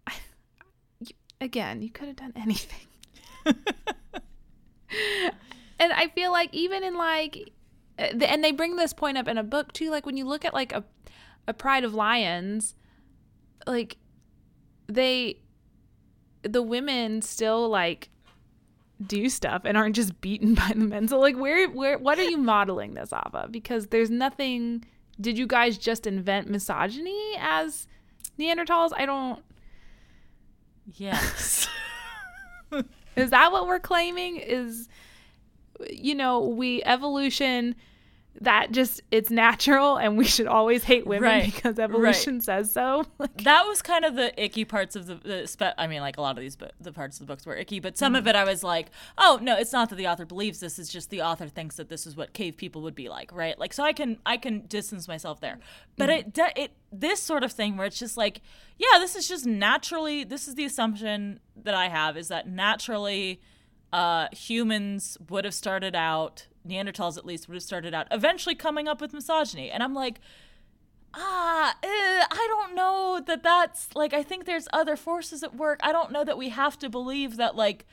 [SIGHS] again you could have done anything [LAUGHS] and i feel like even in like uh, and they bring this point up in a book too like when you look at like a a pride of lions like they the women still like do stuff and aren't just beaten [LAUGHS] by the men so like where where what are you modeling this off of because there's nothing did you guys just invent misogyny as Neanderthals? I don't. Yes. [LAUGHS] is that what we're claiming? Is, you know, we evolution that just it's natural and we should always hate women right. because evolution right. says so. [LAUGHS] that was kind of the icky parts of the, the spe- I mean, like a lot of these bu- the parts of the books were icky, but some mm. of it I was like, oh no, it's not that the author believes this. It's just the author thinks that this is what cave people would be like, right? Like, so I can I can distance myself there, but mm. it it this sort of thing where it's just like, yeah, this is just naturally. This is the assumption that I have is that naturally, uh, humans would have started out Neanderthals at least would have started out eventually coming up with misogyny. And I'm like, ah, eh, I don't know that that's like, I think there's other forces at work. I don't know that we have to believe that, like,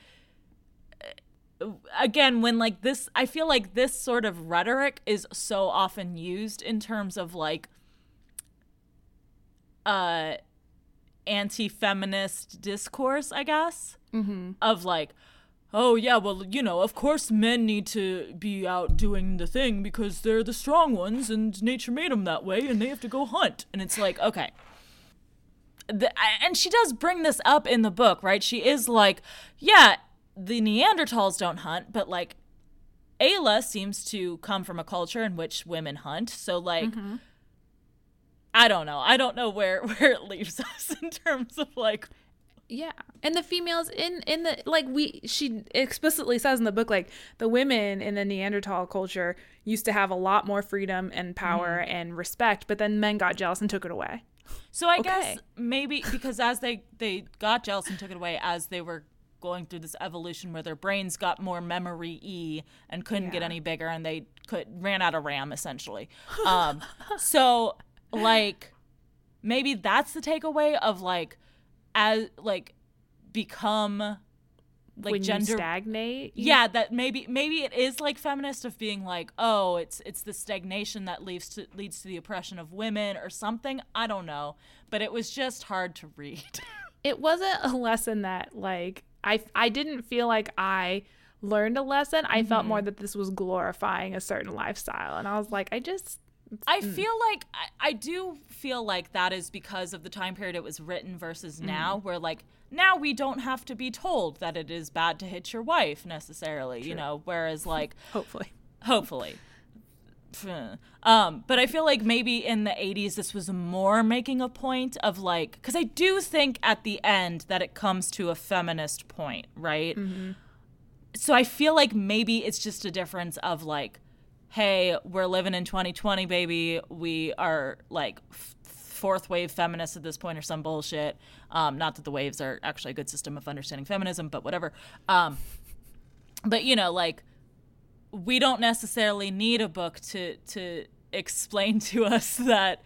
eh, again, when like this, I feel like this sort of rhetoric is so often used in terms of like, uh, anti feminist discourse, I guess, mm-hmm. of like, oh yeah well you know of course men need to be out doing the thing because they're the strong ones and nature made them that way and they have to go hunt. And it's like okay. The, and she does bring this up in the book right? She is like yeah the neanderthals don't hunt but like ayla seems to come from a culture in which women hunt. So like mm-hmm. i don't know. I don't know where [LAUGHS] where it leaves us in terms of like yeah and the females in in the like we she explicitly says in the book like the women in the neanderthal culture used to have a lot more freedom and power mm. and respect but then men got jealous and took it away so i okay. guess maybe because as they they got jealous and took it away as they were going through this evolution where their brains got more memory e and couldn't yeah. get any bigger and they could ran out of ram essentially um so like maybe that's the takeaway of like as like become like when gender stagnate yeah that maybe maybe it is like feminist of being like oh it's it's the stagnation that leads to leads to the oppression of women or something. I don't know. But it was just hard to read. [LAUGHS] It wasn't a lesson that like i i didn't feel like i learned a lesson. I mm-hmm. felt more that this was glorifying a certain lifestyle. And i was like i just I mm. feel like I, I, do feel like that is because of the time period it was written versus mm. now, where like now we don't have to be told that it is bad to hit your wife necessarily, True. you know, whereas [LAUGHS] like hopefully, hopefully. Um, but I feel like maybe in the 80s this was more making a point of like because I do think at the end that it comes to a feminist point, right? Mm-hmm. So I feel like maybe it's just a difference of like hey, we're living in 2020, baby. We are like f- fourth wave feminists at this point or some bullshit. Um, not that the waves are actually a good system of understanding feminism, but whatever. Um, but you know, like we don't necessarily need a book to to explain to us [LAUGHS] that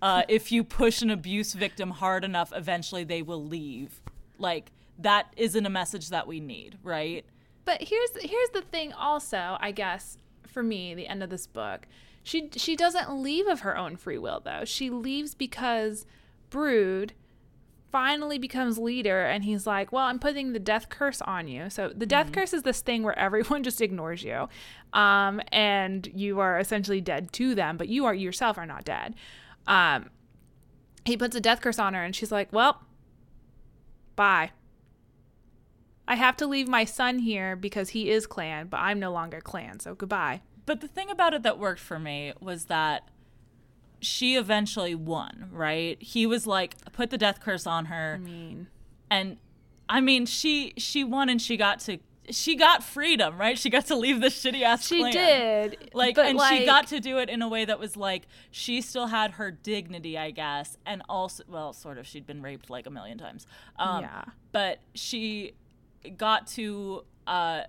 uh, if you push an abuse victim hard enough, eventually they will leave. Like that isn't a message that we need, right? But here's here's the thing also, I guess, for me, the end of this book. She she doesn't leave of her own free will though. She leaves because Broud finally becomes leader and he's like, "Well, I'm putting the death curse on you." So the death mm-hmm. curse is this thing where everyone [LAUGHS] just ignores you. Um, and you are essentially dead to them, but you are yourself are not dead. Um, he puts a death curse on her and she's like, "Well, bye." I have to leave my son here because he is clan, but I'm no longer clan, so goodbye. But the thing about it that worked for me was that she eventually won, right? He was like put the death curse on her. I mean, and I mean she she won and she got to she got freedom, right? She got to leave the shitty ass. She clan. did, like, and like, she got to do it in a way that was like she still had her dignity, I guess, and also, well, sort of. She'd been raped like a million times. Um, yeah, but she got to uh,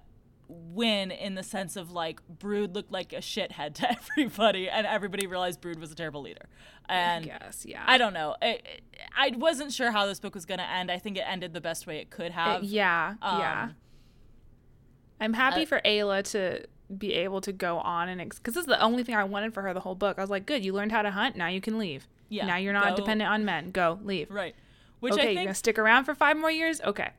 win in the sense of like Broud looked like a shithead to [LAUGHS] everybody, and everybody realized Broud was a terrible leader. And I guess, yeah. I don't know. It, it, I wasn't sure how this book was going to end. I think it ended the best way it could have. It, yeah, um, yeah. I'm happy uh, for Ayla to be able to go on and because ex- this is the only thing I wanted for her the whole book. I was like, good, you learned how to hunt. Now you can leave. Yeah. Now you're not go. dependent on men. Go leave. Right. Which okay, I think, you're gonna stick around for five more years. Okay.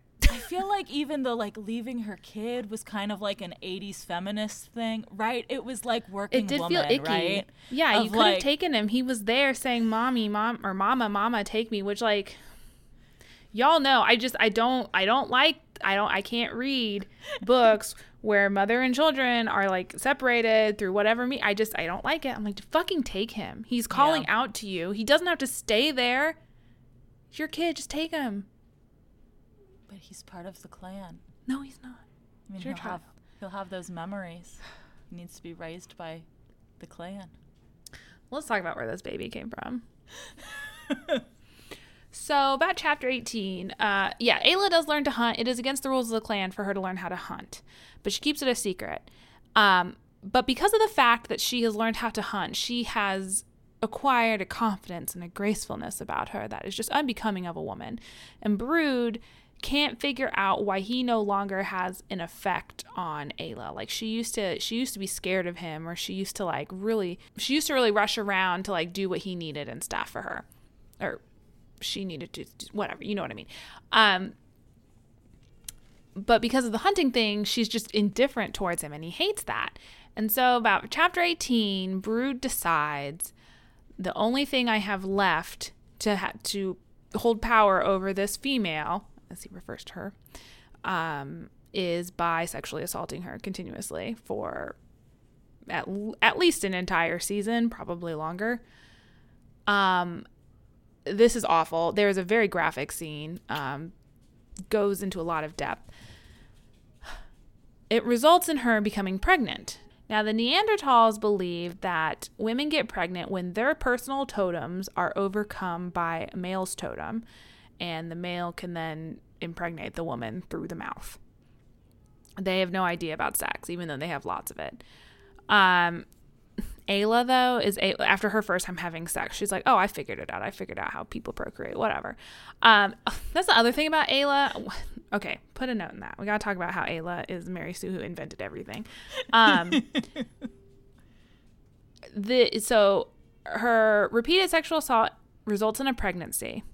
Feel like even the like leaving her kid was kind of like an 80s feminist thing, right? It was like working it did woman, feel icky. right? Yeah, of you could like, have taken him. He was there saying, "Mommy, mom," or "Mama, mama, take me," which like y'all know I just I don't I don't like I don't I can't read [LAUGHS] books where mother and children are like separated through whatever me I just I don't like it. I'm like fucking take him. He's calling yeah. out to you. He doesn't have to stay there. It's your kid, just take him. But he's part of the clan. No, he's not. I mean, he'll have he'll have those memories. He needs to be raised by the clan. Let's talk about where this baby came from. So, about chapter 18, uh, yeah, Ayla does learn to hunt. It is against the rules of the clan for her to learn how to hunt, but she keeps it a secret. Um, but because of the fact that she has learned how to hunt, she has acquired a confidence and a gracefulness about her that is just unbecoming of a woman. And Broud can't figure out why he no longer has an effect on Ayla. Like she used to she used to be scared of him or she used to like really she used to really rush around to like do what he needed and stuff for her. Or she needed to whatever you know what i mean um but because of the hunting thing she's just indifferent towards him and he hates that and so about chapter 18 Broud decides the only thing i have left to ha- to hold power over this female as he refers to her um, is by sexually assaulting her continuously for at, at least an entire season probably longer um, this is awful. There is a very graphic scene, um, goes into a lot of depth. It results in her becoming pregnant. Now, the Neanderthals believe that women get pregnant when their personal totems are overcome by a male's totem, and the male can then impregnate the woman through the mouth. They have no idea about sex, even though they have lots of it. Um, Ayla though is a- after her first time having sex, she's like, "Oh, I figured it out. I figured out how people procreate. Whatever." Um, [LAUGHS] that's the other thing about Ayla. [LAUGHS] Okay, put a note in that. We gotta talk about how Ayla is Mary Sue who invented everything. Um, [LAUGHS] the so her repeated sexual assault results in a pregnancy.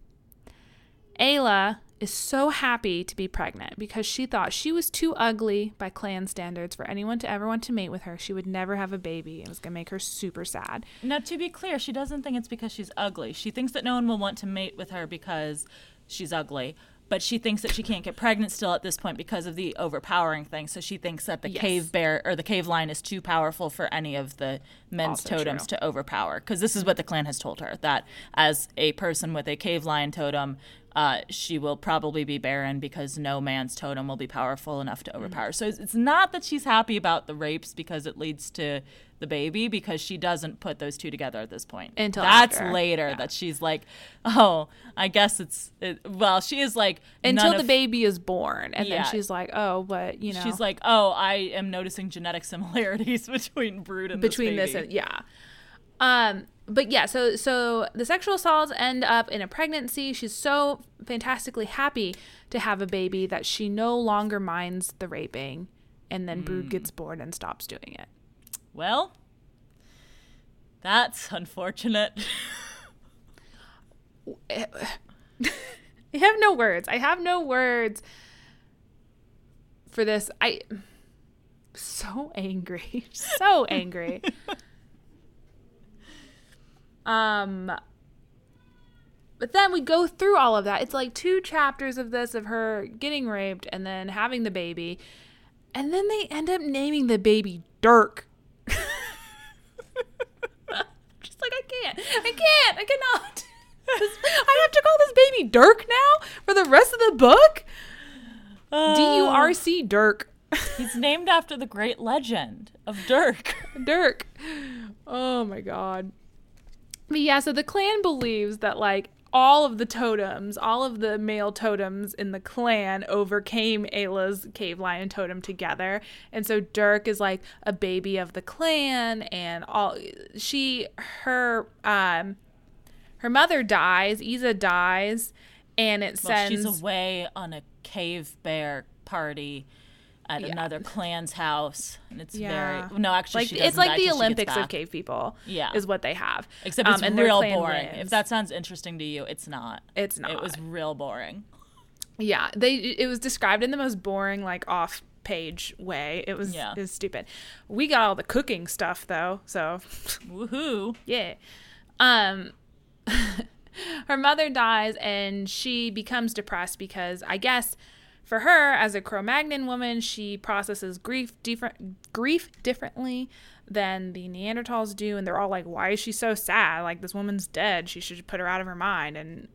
Ayla is so happy to be pregnant because she thought she was too ugly by clan standards for anyone to ever want to mate with her. She would never have a baby. It was going to make her super sad. Now, to be clear, she doesn't think it's because she's ugly. She thinks that no one will want to mate with her because she's ugly. But she thinks that she can't get pregnant still at this point because of the overpowering thing. So she thinks that the yes. cave bear or the cave lion is too powerful for any of the men's also totems true. to overpower. Because this is what the clan has told her that as a person with a cave lion totem, uh, she will probably be barren because no man's totem will be powerful enough to overpower. Mm-hmm. So it's, it's, not that she's happy about the rapes because it leads to the baby, because she doesn't put those two together at this point. Until that's after. later yeah. that she's like, oh, I guess it's it, well, she is like until the of, baby is born, and yeah. then she's like, oh, but you know, she's like, oh, I am noticing genetic [LAUGHS] similarities [LAUGHS] between Broud and between this, this and yeah. Um, but yeah, so so the sexual assaults end up in a pregnancy. She's so fantastically happy to have a baby that she no longer minds the raping, and then mm. Broud gets bored and stops doing it. Well, that's unfortunate. [LAUGHS] I have no words. I have no words for this. I so angry. [LAUGHS] So angry. [LAUGHS] Um, but then we go through all of that. It's like two chapters of this of her getting raped and then having the baby. And then they end up naming the baby Durc. [LAUGHS] Just like, I can't. I can't. I cannot. [LAUGHS] I have to call this baby Durc now for the rest of the book? Uh, D U R C Durc. [LAUGHS] He's named after the great legend of Durc. Durc. Oh my god. Yeah, so the clan believes that like all of the totems, all of the male totems in the clan overcame Ayla's cave lion totem together. And so Durc is like a baby of the clan and all she her um her mother dies, Iza dies, and it well, sends she's away on a cave bear party at yeah. another clan's house, and it's yeah. very no. Actually, like it's like the Olympics of cave people. Yeah, is what they have. Except it's um, real boring. Wins. If that sounds interesting to you, it's not. It's not. It was real boring. Yeah, they it was described in the most boring, like off page way. It was yeah. it was stupid. We got all the cooking stuff though, so woohoo. [LAUGHS] Yeah. Um [LAUGHS] her mother dies and she becomes depressed because I guess for her as a Cro-Magnon woman, she processes grief different grief differently than the Neanderthals do and they're all like why is she so sad? Like this woman's dead. She should put her out of her mind and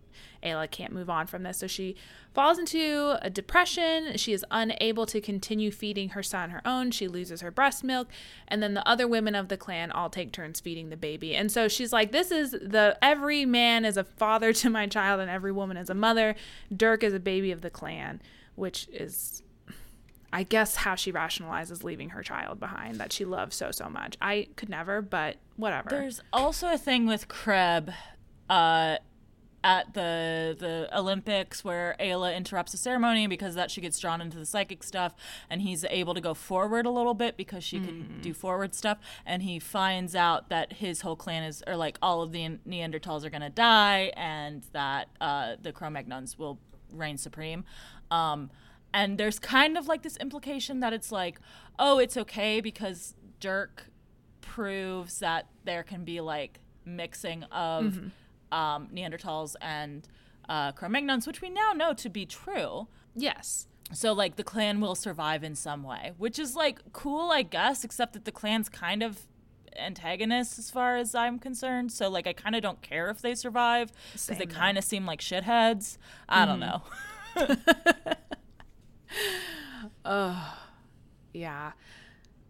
Ayla can't move on from this. So she falls into a depression. She is unable to continue feeding her son her own. She loses her breast milk. And then the other women of the clan all take turns feeding the baby. And so she's like, This is the every man is a father [LAUGHS] to my child, and every woman is a mother. Durc is a baby of the clan, which is. I guess how she rationalizes leaving her child behind that she loves so so much. I could never, but whatever. There's also a thing with Creb uh, at the the Olympics where Ayla interrupts the ceremony because that she gets drawn into the psychic stuff and he's able to go forward a little bit because she mm. can do forward stuff and he finds out that his whole clan is or like all of the Neanderthals are gonna die and that uh, the Cro-Magnons will reign supreme. Um, and there's kind of like this implication that it's like, oh, it's okay because Durc proves that there can be like mixing of. Mm-hmm um, Neanderthals and uh, Cro-Magnons, which we now know to be true. Yes. So like the clan will survive in some way, which is like cool, I guess, except that the clan's kind of antagonists as far as I'm concerned. So like I kind of don't care if they survive because they kind of seem like shitheads. I mm-hmm. don't know. [LAUGHS] [LAUGHS] oh, yeah.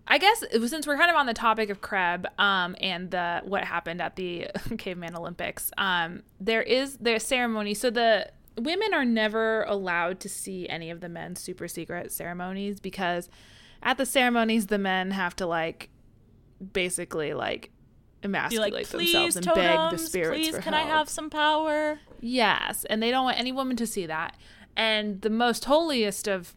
I guess since we're kind of on the topic of Creb um, and the what happened at the [LAUGHS] Caveman Olympics, um, there is their ceremony. So the women are never allowed to see any of the men's super secret ceremonies because at the ceremonies the men have to like basically like emasculate like, themselves and totems, beg the spirits please, for can help. I have some power? Yes, and they don't want any woman to see that. And the most holiest of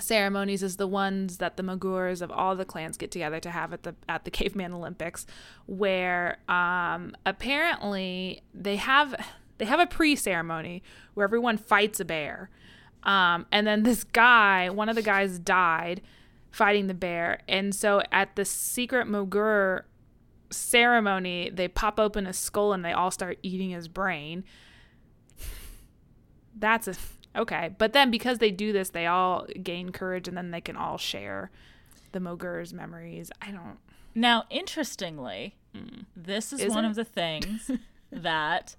ceremonies is the ones that the Mogurs of all the clans get together to have at the at the [LAUGHS] Caveman Olympics, where um, apparently they have they have a pre-ceremony where everyone fights a bear, um, and then this guy, one of the guys died fighting the bear, and so at the secret Mogur ceremony, they pop open his skull and they all start eating his brain. That's a Okay, but then because they do this, they all gain courage, and then they can all share the Mogur's memories. I don't. Now, interestingly, mm. this is, is one of the things [LAUGHS] that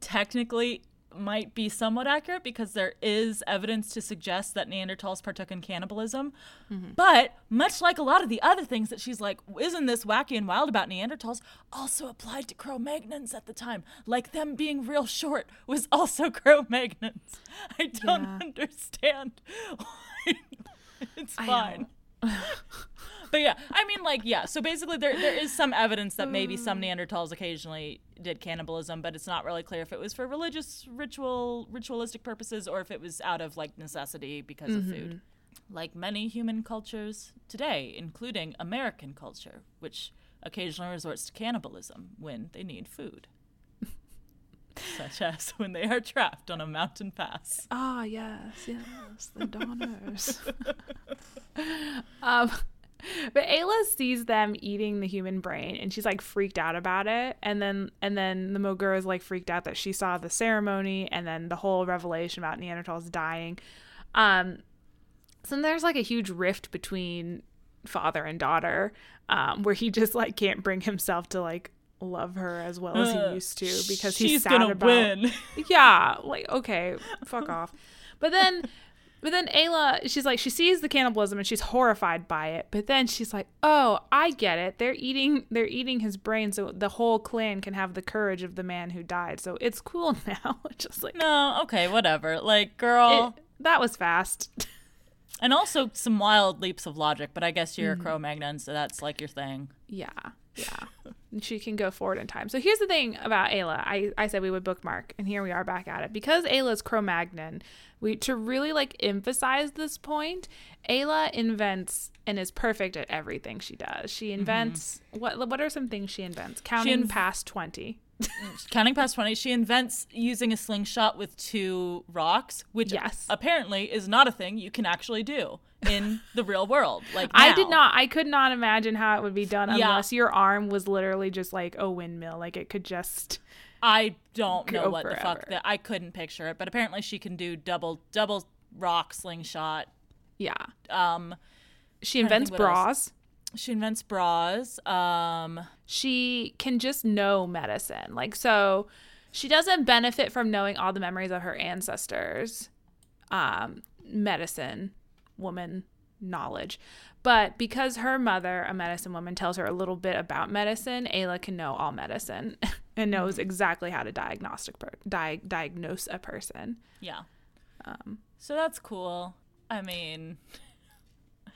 technically might be somewhat accurate because there is evidence to suggest that Neanderthals partook in cannibalism. Mm-hmm. But much like a lot of the other things that she's like, isn't this wacky and wild about Neanderthals, also applied to Cro Magnons at the time. Like them being real short was also [LAUGHS] Cro Magnons. I don't yeah. understand. [LAUGHS] it's fine. [LAUGHS] but yeah, I mean, like, yeah. So basically, there there is some evidence that maybe some mm. Neanderthals occasionally did cannibalism, but it's not really clear if it was for religious, ritual, ritualistic purposes, or if it was out of like necessity because mm-hmm. of food. Mm-hmm. Like many human cultures today, including American culture, which occasionally resorts to cannibalism when they need food. [LAUGHS] Such as when they are trapped on a mountain pass. Ah, yes, yes, the Donners. [LAUGHS] [LAUGHS] um, [LAUGHS] but Ayla sees them eating the human brain and she's like freaked out about it. And then and then the Mogur is like freaked out that she saw the ceremony and then the whole revelation about Neanderthals dying. Um so there's like a huge rift between father and daughter, um, where he just like can't bring himself to like love her as well as he used to because he's sad about win. [LAUGHS] Yeah, like okay, fuck off. But then [LAUGHS] but then Ayla, she's like, she sees the cannibalism and she's horrified by it. But then she's like, oh, I get it. They're eating, they're eating his brain, so the whole clan can have the courage of the man who died. So it's cool [LAUGHS] now. [LAUGHS] Just like no, okay, whatever. Like, girl, it, that was fast. [LAUGHS] and also some wild leaps of logic. But I guess you're mm-hmm. a Cro-Magnon, so that's like your thing. Yeah, yeah. And she can go forward in time. So here's the thing about Ayla. I, I said we would bookmark, and here we are back at it. Because Ayla's Cro-Magnon, we to really like emphasize this point, Ayla invents and is perfect at everything she does. She mm-hmm. invents mm-hmm. what what are some things she invents? Counting she inv- past 20. [LAUGHS] counting past 20 she invents using a slingshot with two rocks which yes. apparently is not a thing you can actually do in [LAUGHS] the real world like now. i did not i could not imagine how it would be done unless yeah. your arm was literally just like a windmill like it could just i don't know what forever. the fuck that i couldn't picture it but apparently she can do double double rock slingshot yeah um she invents bras she invents bras. Um, she can just know medicine. Like, so she doesn't benefit from knowing all the memories of her ancestors, um, medicine woman knowledge. But because her mother, a medicine woman, tells her a little bit about medicine, Ayla can know all medicine [LAUGHS] and knows exactly how to diagnostic per- di- diagnose a person. Yeah. Um, so that's cool. I mean,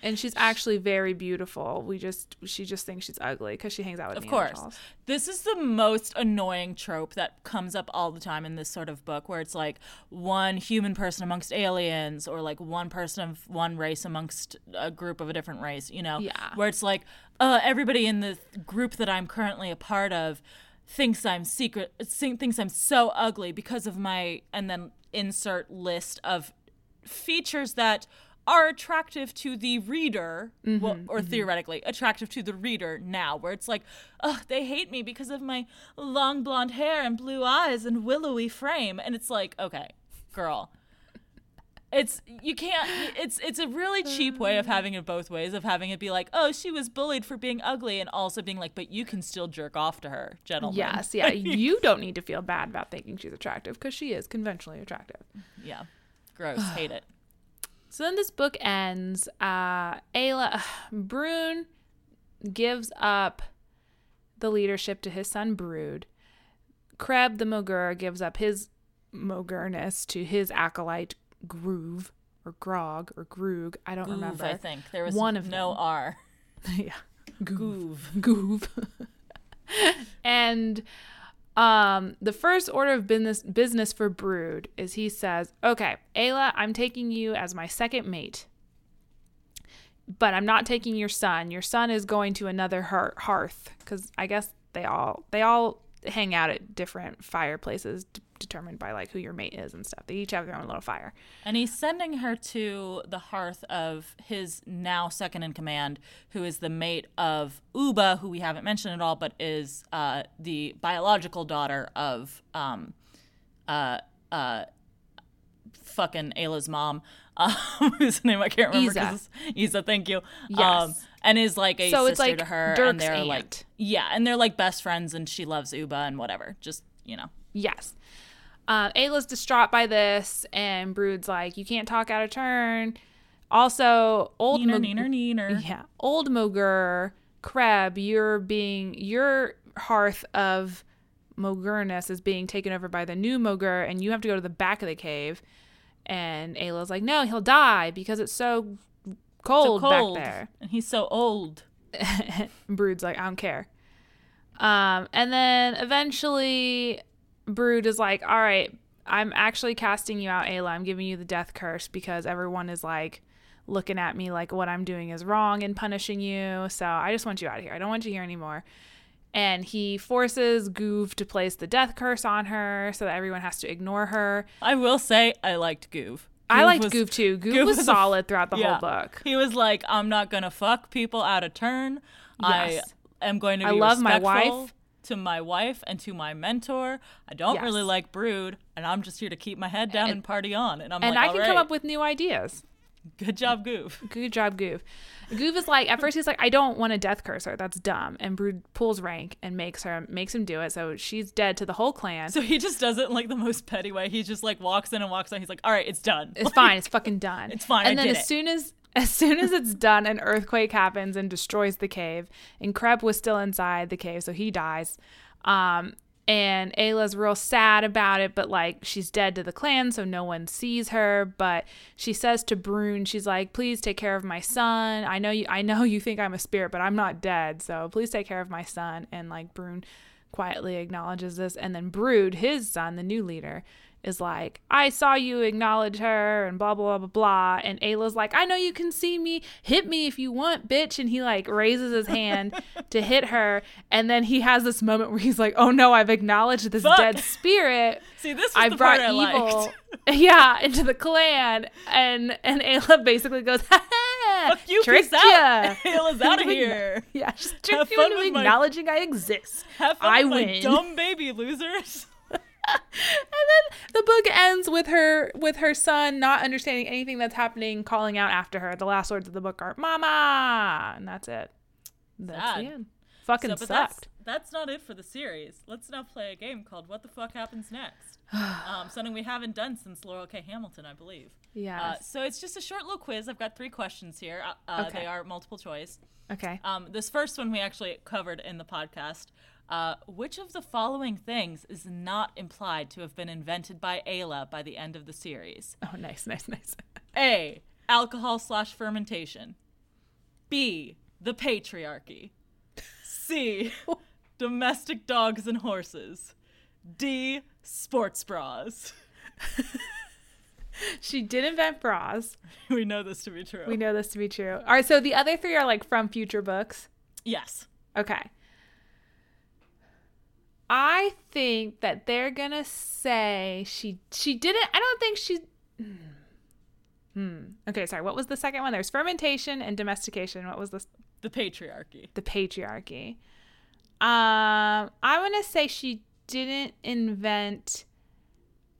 and she's actually very beautiful. We just she just thinks she's ugly because she hangs out with. Of course, this is the most annoying trope that comes up all the time in this sort of book, where it's like one human person amongst aliens, or like one person of one race amongst a group of a different race. You know, yeah. Where it's like, uh, everybody in the group that I'm currently a part of thinks I'm secret, thinks I'm so ugly because of my, and then insert list of features that are attractive to the reader, mm-hmm, well, or mm-hmm. theoretically attractive to the reader now, where it's like, oh, they hate me because of my long blonde hair and blue eyes and willowy frame, and it's like, okay, girl, it's you can't. It's it's a really cheap way of having it both ways, of having it be like, oh, she was bullied for being ugly, and also being like, but you can still jerk off to her, gentlemen. Yes, [LAUGHS] yeah, you don't need to feel bad about thinking she's attractive because she is conventionally attractive. Yeah, gross, hate it. [SIGHS] So then this book ends. Uh, Ayla, [SIGHS] Brun gives up the leadership to his son Broud. Creb the Mogur gives up his Mogurness to his acolyte Groove or Grog or Groog. I don't remember. I think there was one of no them. R. [LAUGHS] yeah, Goov. Goov. [LAUGHS] and um, the first order of business business for Broud is he says, "Okay, Ayla, I'm taking you as my second mate, but I'm not taking your son. Your son is going to another hearth because I guess they all they all hang out at different fireplaces determined by like who your mate is and stuff. They each have their own little fire. And he's sending her to the hearth of his now second in command, who is the mate of Uba, who we haven't mentioned at all, but is uh, the biological daughter of um, uh, uh, fucking Ayla's mom. [LAUGHS] Um, whose name I can't remember. Iza. Iza, thank you. Yes. Um, and is like a so sister it's like to her, Durc's and they're aunt. like, yeah, and they're like best friends, and she loves Uba and whatever. Just you know. Yes. Uh, Ayla's distraught by this, and Broud's like, "You can't talk out of turn." Also, old neener, Mo- neener, neener. yeah, old Mogur, Creb, you're being your hearth of Mogurness is being taken over by the new Mogur, and you have to go to the back of the cave. And Ayla's like, "No, he'll die because it's so cold, so cold. back there, and he's so old." [LAUGHS] Broud's like, "I don't care." Um, and then eventually Broud is like, all right, I'm actually casting you out, Ayla. I'm giving you the death curse because everyone is like looking at me like what I'm doing is wrong and punishing you. So I just want you out of here. I don't want you here anymore. And he forces Goov to place the death curse on her so that everyone has to ignore her. I will say I liked Goov. I liked was, Goov too. Goov, Goov was, was solid throughout the yeah. whole book. He was like, I'm not gonna fuck people out of turn. Yes. I am going to be I love my wife to my wife and to my mentor. I don't yes. really like Broud, and I'm just here to keep my head down and, and party on. And I'm and like, I can right. come up with new ideas. Good job, Goof. [LAUGHS] Good job, Goof. Goof is like at first he's like, I don't want to death curse her. That's dumb. And Broud pulls rank and makes her makes him do it. So she's dead to the whole clan. So he just does it in like the most petty way. He just like walks in and walks out. He's like, All right, it's done. It's like, fine. [LAUGHS] It's fucking done. It's fine. And I then as it. soon as as soon as it's done, an earthquake happens and destroys the cave. And Creb was still inside the cave, so he dies. Um, and Ayla's real sad about it, but like she's dead to the clan, so no one sees her. But she says to Brun, she's like, "Please take care of my son. I know you. I know you think I'm a spirit, but I'm not dead. So please take care of my son." And like Brun quietly acknowledges this, and then Broud, his son, the new leader, is like, I saw you acknowledge her and blah, blah, blah, blah. And Ayla's like, I know you can see me. Hit me if you want, bitch. And he like raises his hand [LAUGHS] to hit her. And then he has this moment where he's like, oh no, I've acknowledged this Fuck. dead spirit. See, this I brought I evil. [LAUGHS] yeah, into the clan. And, and Ayla basically goes, [LAUGHS] ha Fuck you, peace out. Ayla's out of here. Yeah, she's tricked you into acknowledging my, I exist. Have fun I with win. dumb baby losers and then the book ends with her with her son not understanding anything that's happening, calling out after her. The last words of the book are "Mama," and that's it. That's Sad. the end. Fucking so, sucked. That's, that's, not it for the series. Let's now play a game called "What the Fuck Happens Next." [SIGHS] um, something we haven't done since Laurell K. Hamilton, I believe. Yeah. Uh, so it's just a short little quiz. I've got three questions here. Uh, uh, okay. They are multiple choice. Okay. Um, this first one we actually covered in the podcast. Uh, which of the following things is not implied to have been invented by Ayla by the end of the series? Oh, nice, nice, nice. [LAUGHS] A. Alcohol slash fermentation. B. The patriarchy. C. [LAUGHS] domestic dogs and horses. D. Sports bras. [LAUGHS] she did invent bras. We know this to be true. We know this to be true. All right, so the other three are like from future books. Yes. Okay. I think that they're gonna say she she didn't. I don't think she. Hmm. Okay, sorry. What was the second one? There's fermentation and domestication. What was this? The patriarchy. The patriarchy. Um, I'm gonna say she didn't invent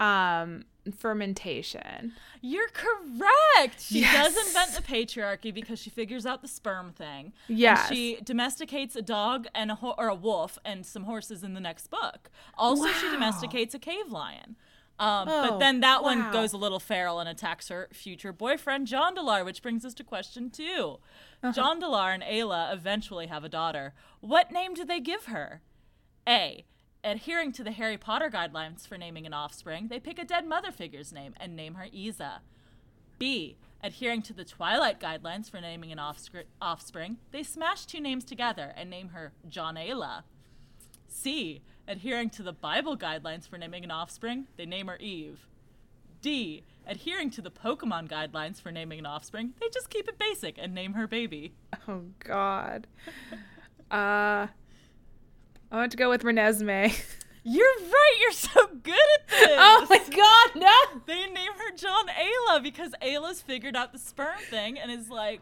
um fermentation. You're correct. She yes. does invent the patriarchy because she figures out the sperm thing. Yeah. She domesticates a dog and a ho- or a wolf and some horses in the next book. Also, wow. she domesticates a cave lion. Um, oh, but then that wow. one goes a little feral and attacks her future boyfriend, Jondalar, which brings us to question 2 uh-huh. Jondalar and Ayla eventually have a daughter. What name do they give her? A. Adhering to the Harry Potter guidelines for naming an offspring, they pick a dead mother figure's name and name her Iza. B. Adhering to the Twilight guidelines for naming an offspring, they smash two names together and name her Ayla. C. Adhering to the Bible guidelines for naming an offspring, they name her Eve. D. Adhering to the Pokemon guidelines for naming an offspring, they just keep it basic and name her baby. Oh, God. [LAUGHS] uh, I want to go with Renesmee. [LAUGHS] You're right. You're so good at [LAUGHS] oh this. Oh my god, no! They name her Jonayla because Ayla's figured out the sperm thing and is like,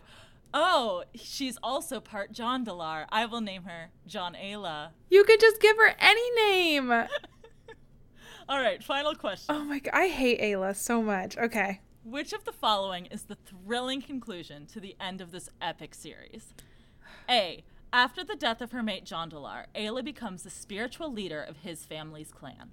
oh, she's also part Jondalar. I will name her Jonayla. You could just give her any name. [LAUGHS] All right, final question. Oh my god, I hate Ayla so much. Okay. Which of the following is the thrilling conclusion to the end of this epic series? A. After the death of her mate Jondalar, Ayla becomes the spiritual leader of his family's clan.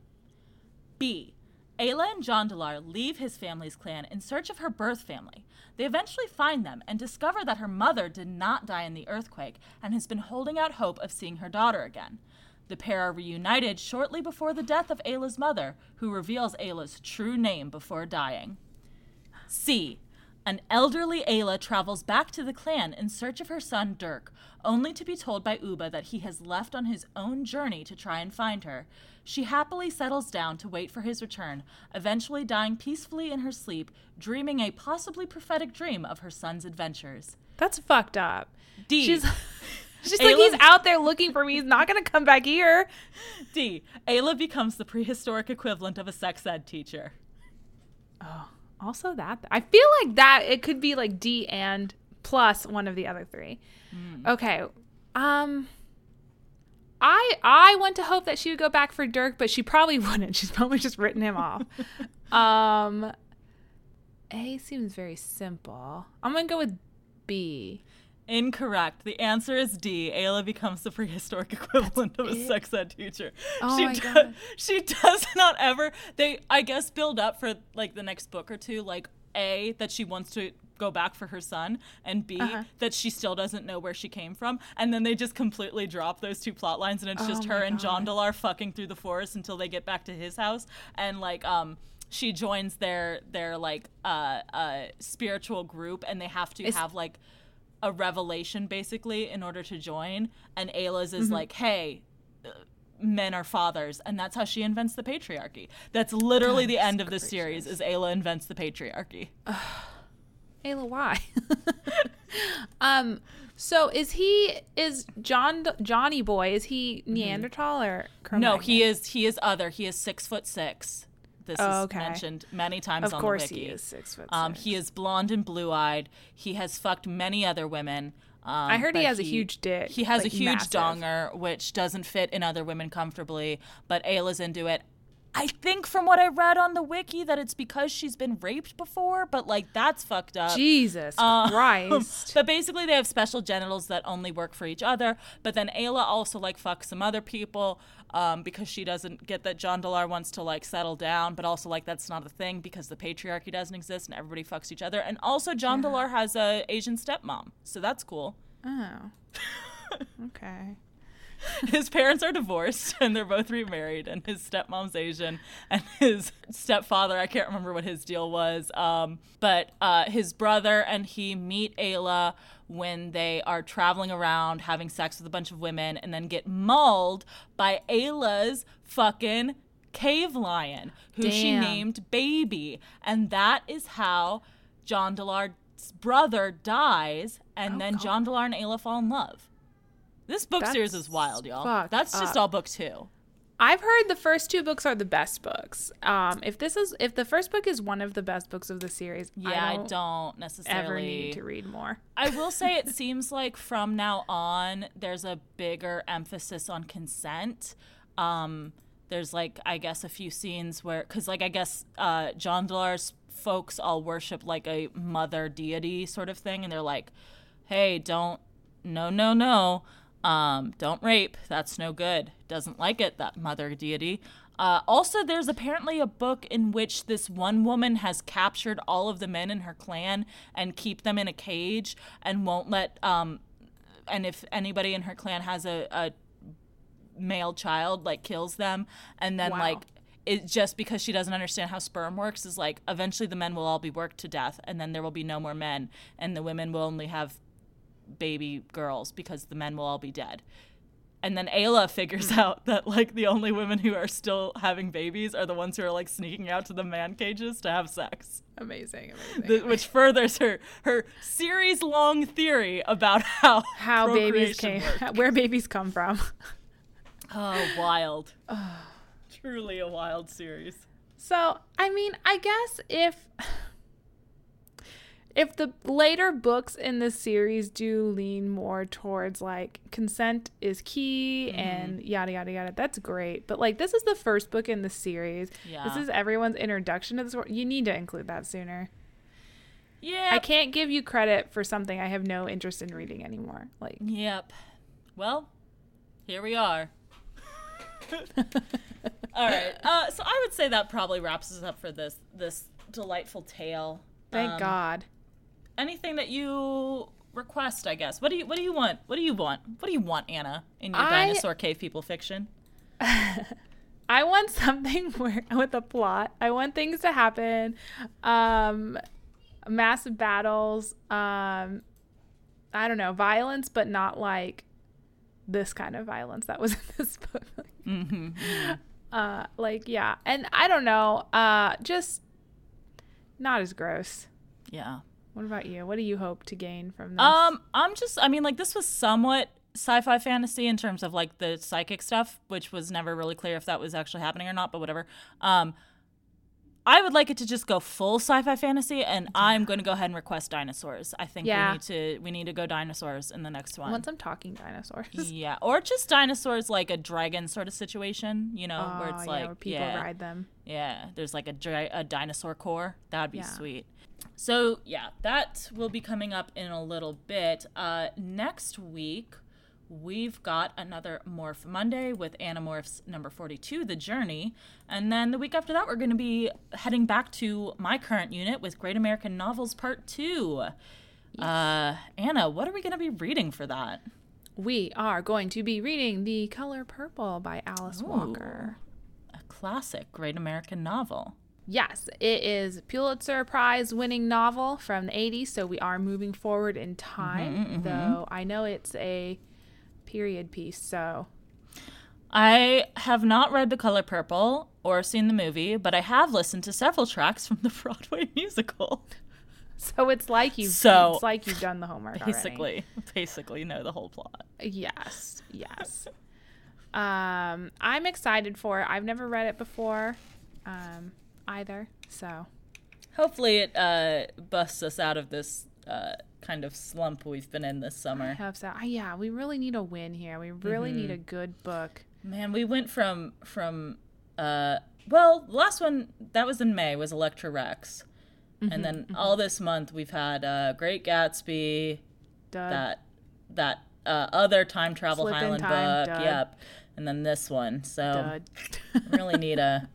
B. Ayla and Jondalar leave his family's clan in search of her birth family. They eventually find them and discover that her mother did not die in the earthquake and has been holding out hope of seeing her daughter again. The pair are reunited shortly before the death of Ayla's mother, who reveals Ayla's true name before dying. C. An elderly Ayla travels back to the clan in search of her son Durc, only to be told by Uba that he has left on his own journey to try and find her. She happily settles down to wait for his return, eventually dying peacefully in her sleep, dreaming a possibly prophetic dream of her son's adventures. That's fucked up. D. She's, [LAUGHS] she's like, he's out there looking for me. He's not going to come back here. D. Ayla becomes the prehistoric equivalent of a sex ed teacher. Oh also that i feel like that it could be like d and plus one of the other three. Mm. okay um i i want to hope that she would go back for Durc but she probably [LAUGHS] wouldn't. She's probably just written him off. [LAUGHS] Um a seems very simple. I'm gonna go with b Incorrect. The answer is D. Ayla becomes the prehistoric [LAUGHS] equivalent That's of a it? sex ed teacher. Oh she my do- God. [LAUGHS] She does not ever. They, I guess, build up for like the next book or two. Like A, that she wants to go back for her son, and B, uh-huh. that she still doesn't know where she came from. And then they just completely drop those two plot lines, and it's oh just her God. and Jondalar fucking through the forest until they get back to his house. And like, um, she joins their their like uh uh spiritual group, and they have to it's- have like a revelation basically in order to join and Ayla's is mm-hmm. like hey men are fathers, and that's how she invents the patriarchy. That's literally God, the end of the series. Is Ayla invents the patriarchy. [SIGHS] Ayla, why? [LAUGHS] um, so is he is John Johnny Boy? Is he mm-hmm. Neanderthal or Cro-Magnon? no? He is he is other. He is six foot six. This oh, is mentioned many times of on course the wiki. he is six foot. Um, he is blonde and blue eyed. He has fucked many other women. Um, I heard he has he, a huge dick. He has like, a huge massive. donger, which doesn't fit in other women comfortably. But Ayla's into it. I think from what I read on the wiki that it's because she's been raped before, but like that's fucked up. Jesus um, [LAUGHS] Christ. But basically they have special genitals that only work for each other. But then Ayla also like fucks some other people um, because she doesn't get that Jondalar wants to like settle down, but also like that's not a thing because the patriarchy doesn't exist and everybody fucks each other. And also John yeah. has a Asian stepmom, so that's cool. Oh. [LAUGHS] okay. [LAUGHS] his parents are divorced and they're both remarried and his stepmom's asian and his stepfather i can't remember what his deal was um, but uh, his brother and he meet ayla when they are traveling around having sex with a bunch of women and then get mauled by ayla's fucking cave lion who Damn. she named baby and that is how Jondalar's brother dies and oh, then God. Jondalar and ayla fall in love this book That's series is wild, y'all. That's just up. all book two. I've heard the first two books are the best books. Um, if this is if the first book is one of the best books of the series, yeah, I don't, I don't necessarily ever need to read more. I will say it [LAUGHS] seems like from now on there's a bigger emphasis on consent. Um, there's like I guess a few scenes where because like I guess uh, Jondalar's folks all worship like a mother deity sort of thing, and they're like, hey, don't no no no um, don't rape. That's no good. Doesn't like it, that mother deity. Uh, also, there's apparently a book in which this one woman has captured all of the men in her clan and keep them in a cage and won't let. Um, and if anybody in her clan has a, a male child, like kills them, and then wow. like it just because she doesn't understand how sperm works is like eventually the men will all be worked to death and then there will be no more men and the women will only have baby girls because the men will all be dead. And then Ayla [LAUGHS] figures hmm. out that like the only women who are still having babies are the ones who are like sneaking out to the man cages to have sex. Amazing, [LAUGHS] amazing. The, which furthers her her series long theory about how [LAUGHS] how babies came, where babies come from. oh, wild! [SIGHS] Truly a wild series. So, I mean, I guess if if the later books in the series do lean more towards like consent is key mm-hmm. and yada yada yada, that's great. But like this is the first book in the series. Yeah. This is everyone's introduction to this world. You need to include that sooner. Yeah. I can't give you credit for something I have no interest in reading anymore. Like Yep. Well, here we are. [LAUGHS] All right. Uh, so I would say that probably wraps us up for this this delightful tale. Thank um, God anything that you request, I guess. What do you what do you want? What do you want? What do you want, Anna, in your I, dinosaur cave people fiction? [LAUGHS] I want something [LAUGHS] where with a plot. I want things to happen. Um massive battles. Um I don't know, violence, but not like this kind of violence that was [LAUGHS] in this book. mm-hmm, mm-hmm. Uh like yeah. And I don't know, uh just not as gross. Yeah. What about you? What do you hope to gain from this? Um, I'm just I mean like this was somewhat sci-fi fantasy in terms of like the psychic stuff, which was never really clear if that was actually happening or not, but whatever. Um I would like it to just go full sci-fi fantasy, and I'm going to go ahead and request dinosaurs. I think yeah. we need to we need to go dinosaurs in the next one. Once I'm talking dinosaurs. [LAUGHS] Yeah, or just dinosaurs like a dragon sort of situation, you know, oh, where it's like yeah, where people yeah, ride them. Yeah, there's like a dra- a dinosaur core. That'd be yeah. sweet. So, yeah, that will be coming up in a little bit. Uh, next week, we've got another Morph Monday with Animorphs number 42, The Journey. And then the week after that, we're going to be heading back to my current unit with Great American Novels Part 2. Yes. Uh, Anna, what are we going to be reading for that? We are going to be reading The Color Purple by Alice Ooh, Walker. A classic Great American novel. Yes, it is Pulitzer Prize winning novel from the 80s, so we are moving forward in time, mm-hmm, mm-hmm. though I know it's a period piece, so I have not read The Color Purple or seen the movie, but I have listened to several tracks from the [LAUGHS] Broadway musical. So it's like you so it's like you've done the homework basically already. basically know the whole plot. Yes. Yes. um I'm excited for it. I've never read it before um either. So hopefully it uh busts us out of this uh kind of slump we've been in this summer. I hope so. Uh, yeah, we really need a win here. We really mm-hmm. need a good book. Man, we went from from uh well, last one that was in May was Electra Rex. Mm-hmm, and then mm-hmm. all this month we've had uh Great Gatsby, that that uh, other time travel Slip Highland time, book. Yep. And then this one. So really need a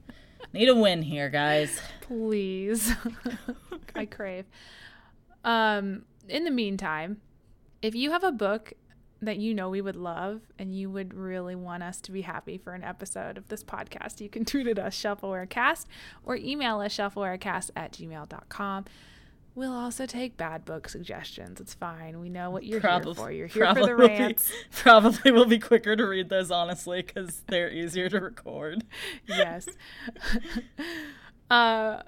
need a win here, guys. Please. [LAUGHS] I crave. Um in the meantime, if you have a book that you know we would love and you would really want us to be happy for an episode of this podcast, you can tweet at us shelfwarecast or email us shelfwarecast at gmail.com. We'll also take bad book suggestions. It's fine. We know what you're probably, here for. You're here for the rants. Be, [LAUGHS] probably will be quicker to read those, honestly, because they're easier to record. yes. [LAUGHS] uh,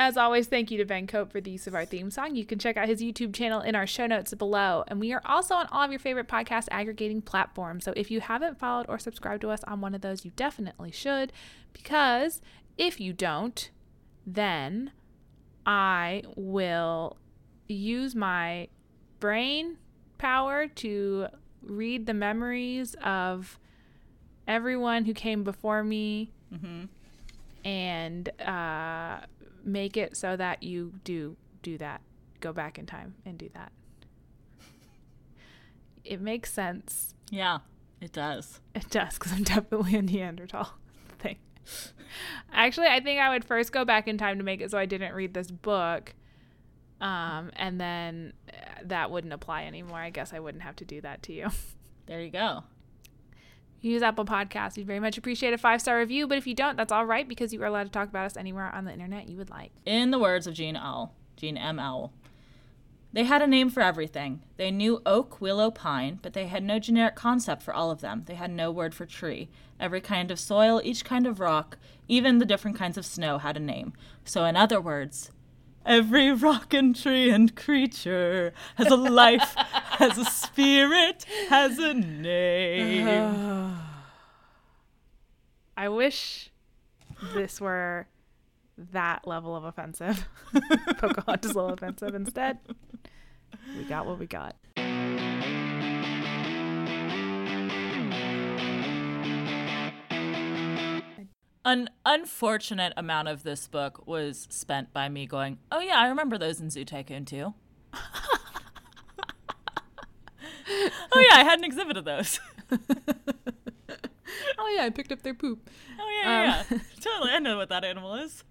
as always, thank you to Ben Cope for the use of our theme song. You can check out his YouTube channel in our show notes below. And we are also on all of your favorite podcast aggregating platforms. So if you haven't followed or subscribed to us on one of those, you definitely should. Because if you don't, then I will use my brain power to read the memories of everyone who came before me. Mm-hmm. And, uh, make it so that you do do that. Go back in time and do that. It makes sense. Yeah, it does. It does because I'm definitely a Neanderthal [LAUGHS] thing. Actually, I think I would first go back in time to make it so I didn't read this book. Um, and then uh, that wouldn't apply anymore. I guess I wouldn't have to do that to you. There you go use Apple Podcasts. We'd very much appreciate a five star review, but if you don't, that's all right because you are allowed to talk about us anywhere on the internet you would like. In the words of Jean L. Jean M. L. They had a name for everything. They knew oak, willow, pine, but they had no generic concept for all of them. They had no word for tree. Every kind of soil, each kind of rock, even the different kinds of snow had a name. So, in other words, Every rock and tree and creature has a life, [LAUGHS] has a spirit, has a name. [SIGHS] I wish this were that level of offensive. [LAUGHS] Pocahontas level offensive. Instead, we got what we got. an unfortunate amount of this book was spent by me going, "Oh yeah, I remember those in Zoo Tycoon too." [LAUGHS] oh yeah, I had an exhibit of those. [LAUGHS] oh yeah, I picked up their poop. Oh yeah, um, yeah, [LAUGHS] totally. I know what that animal is.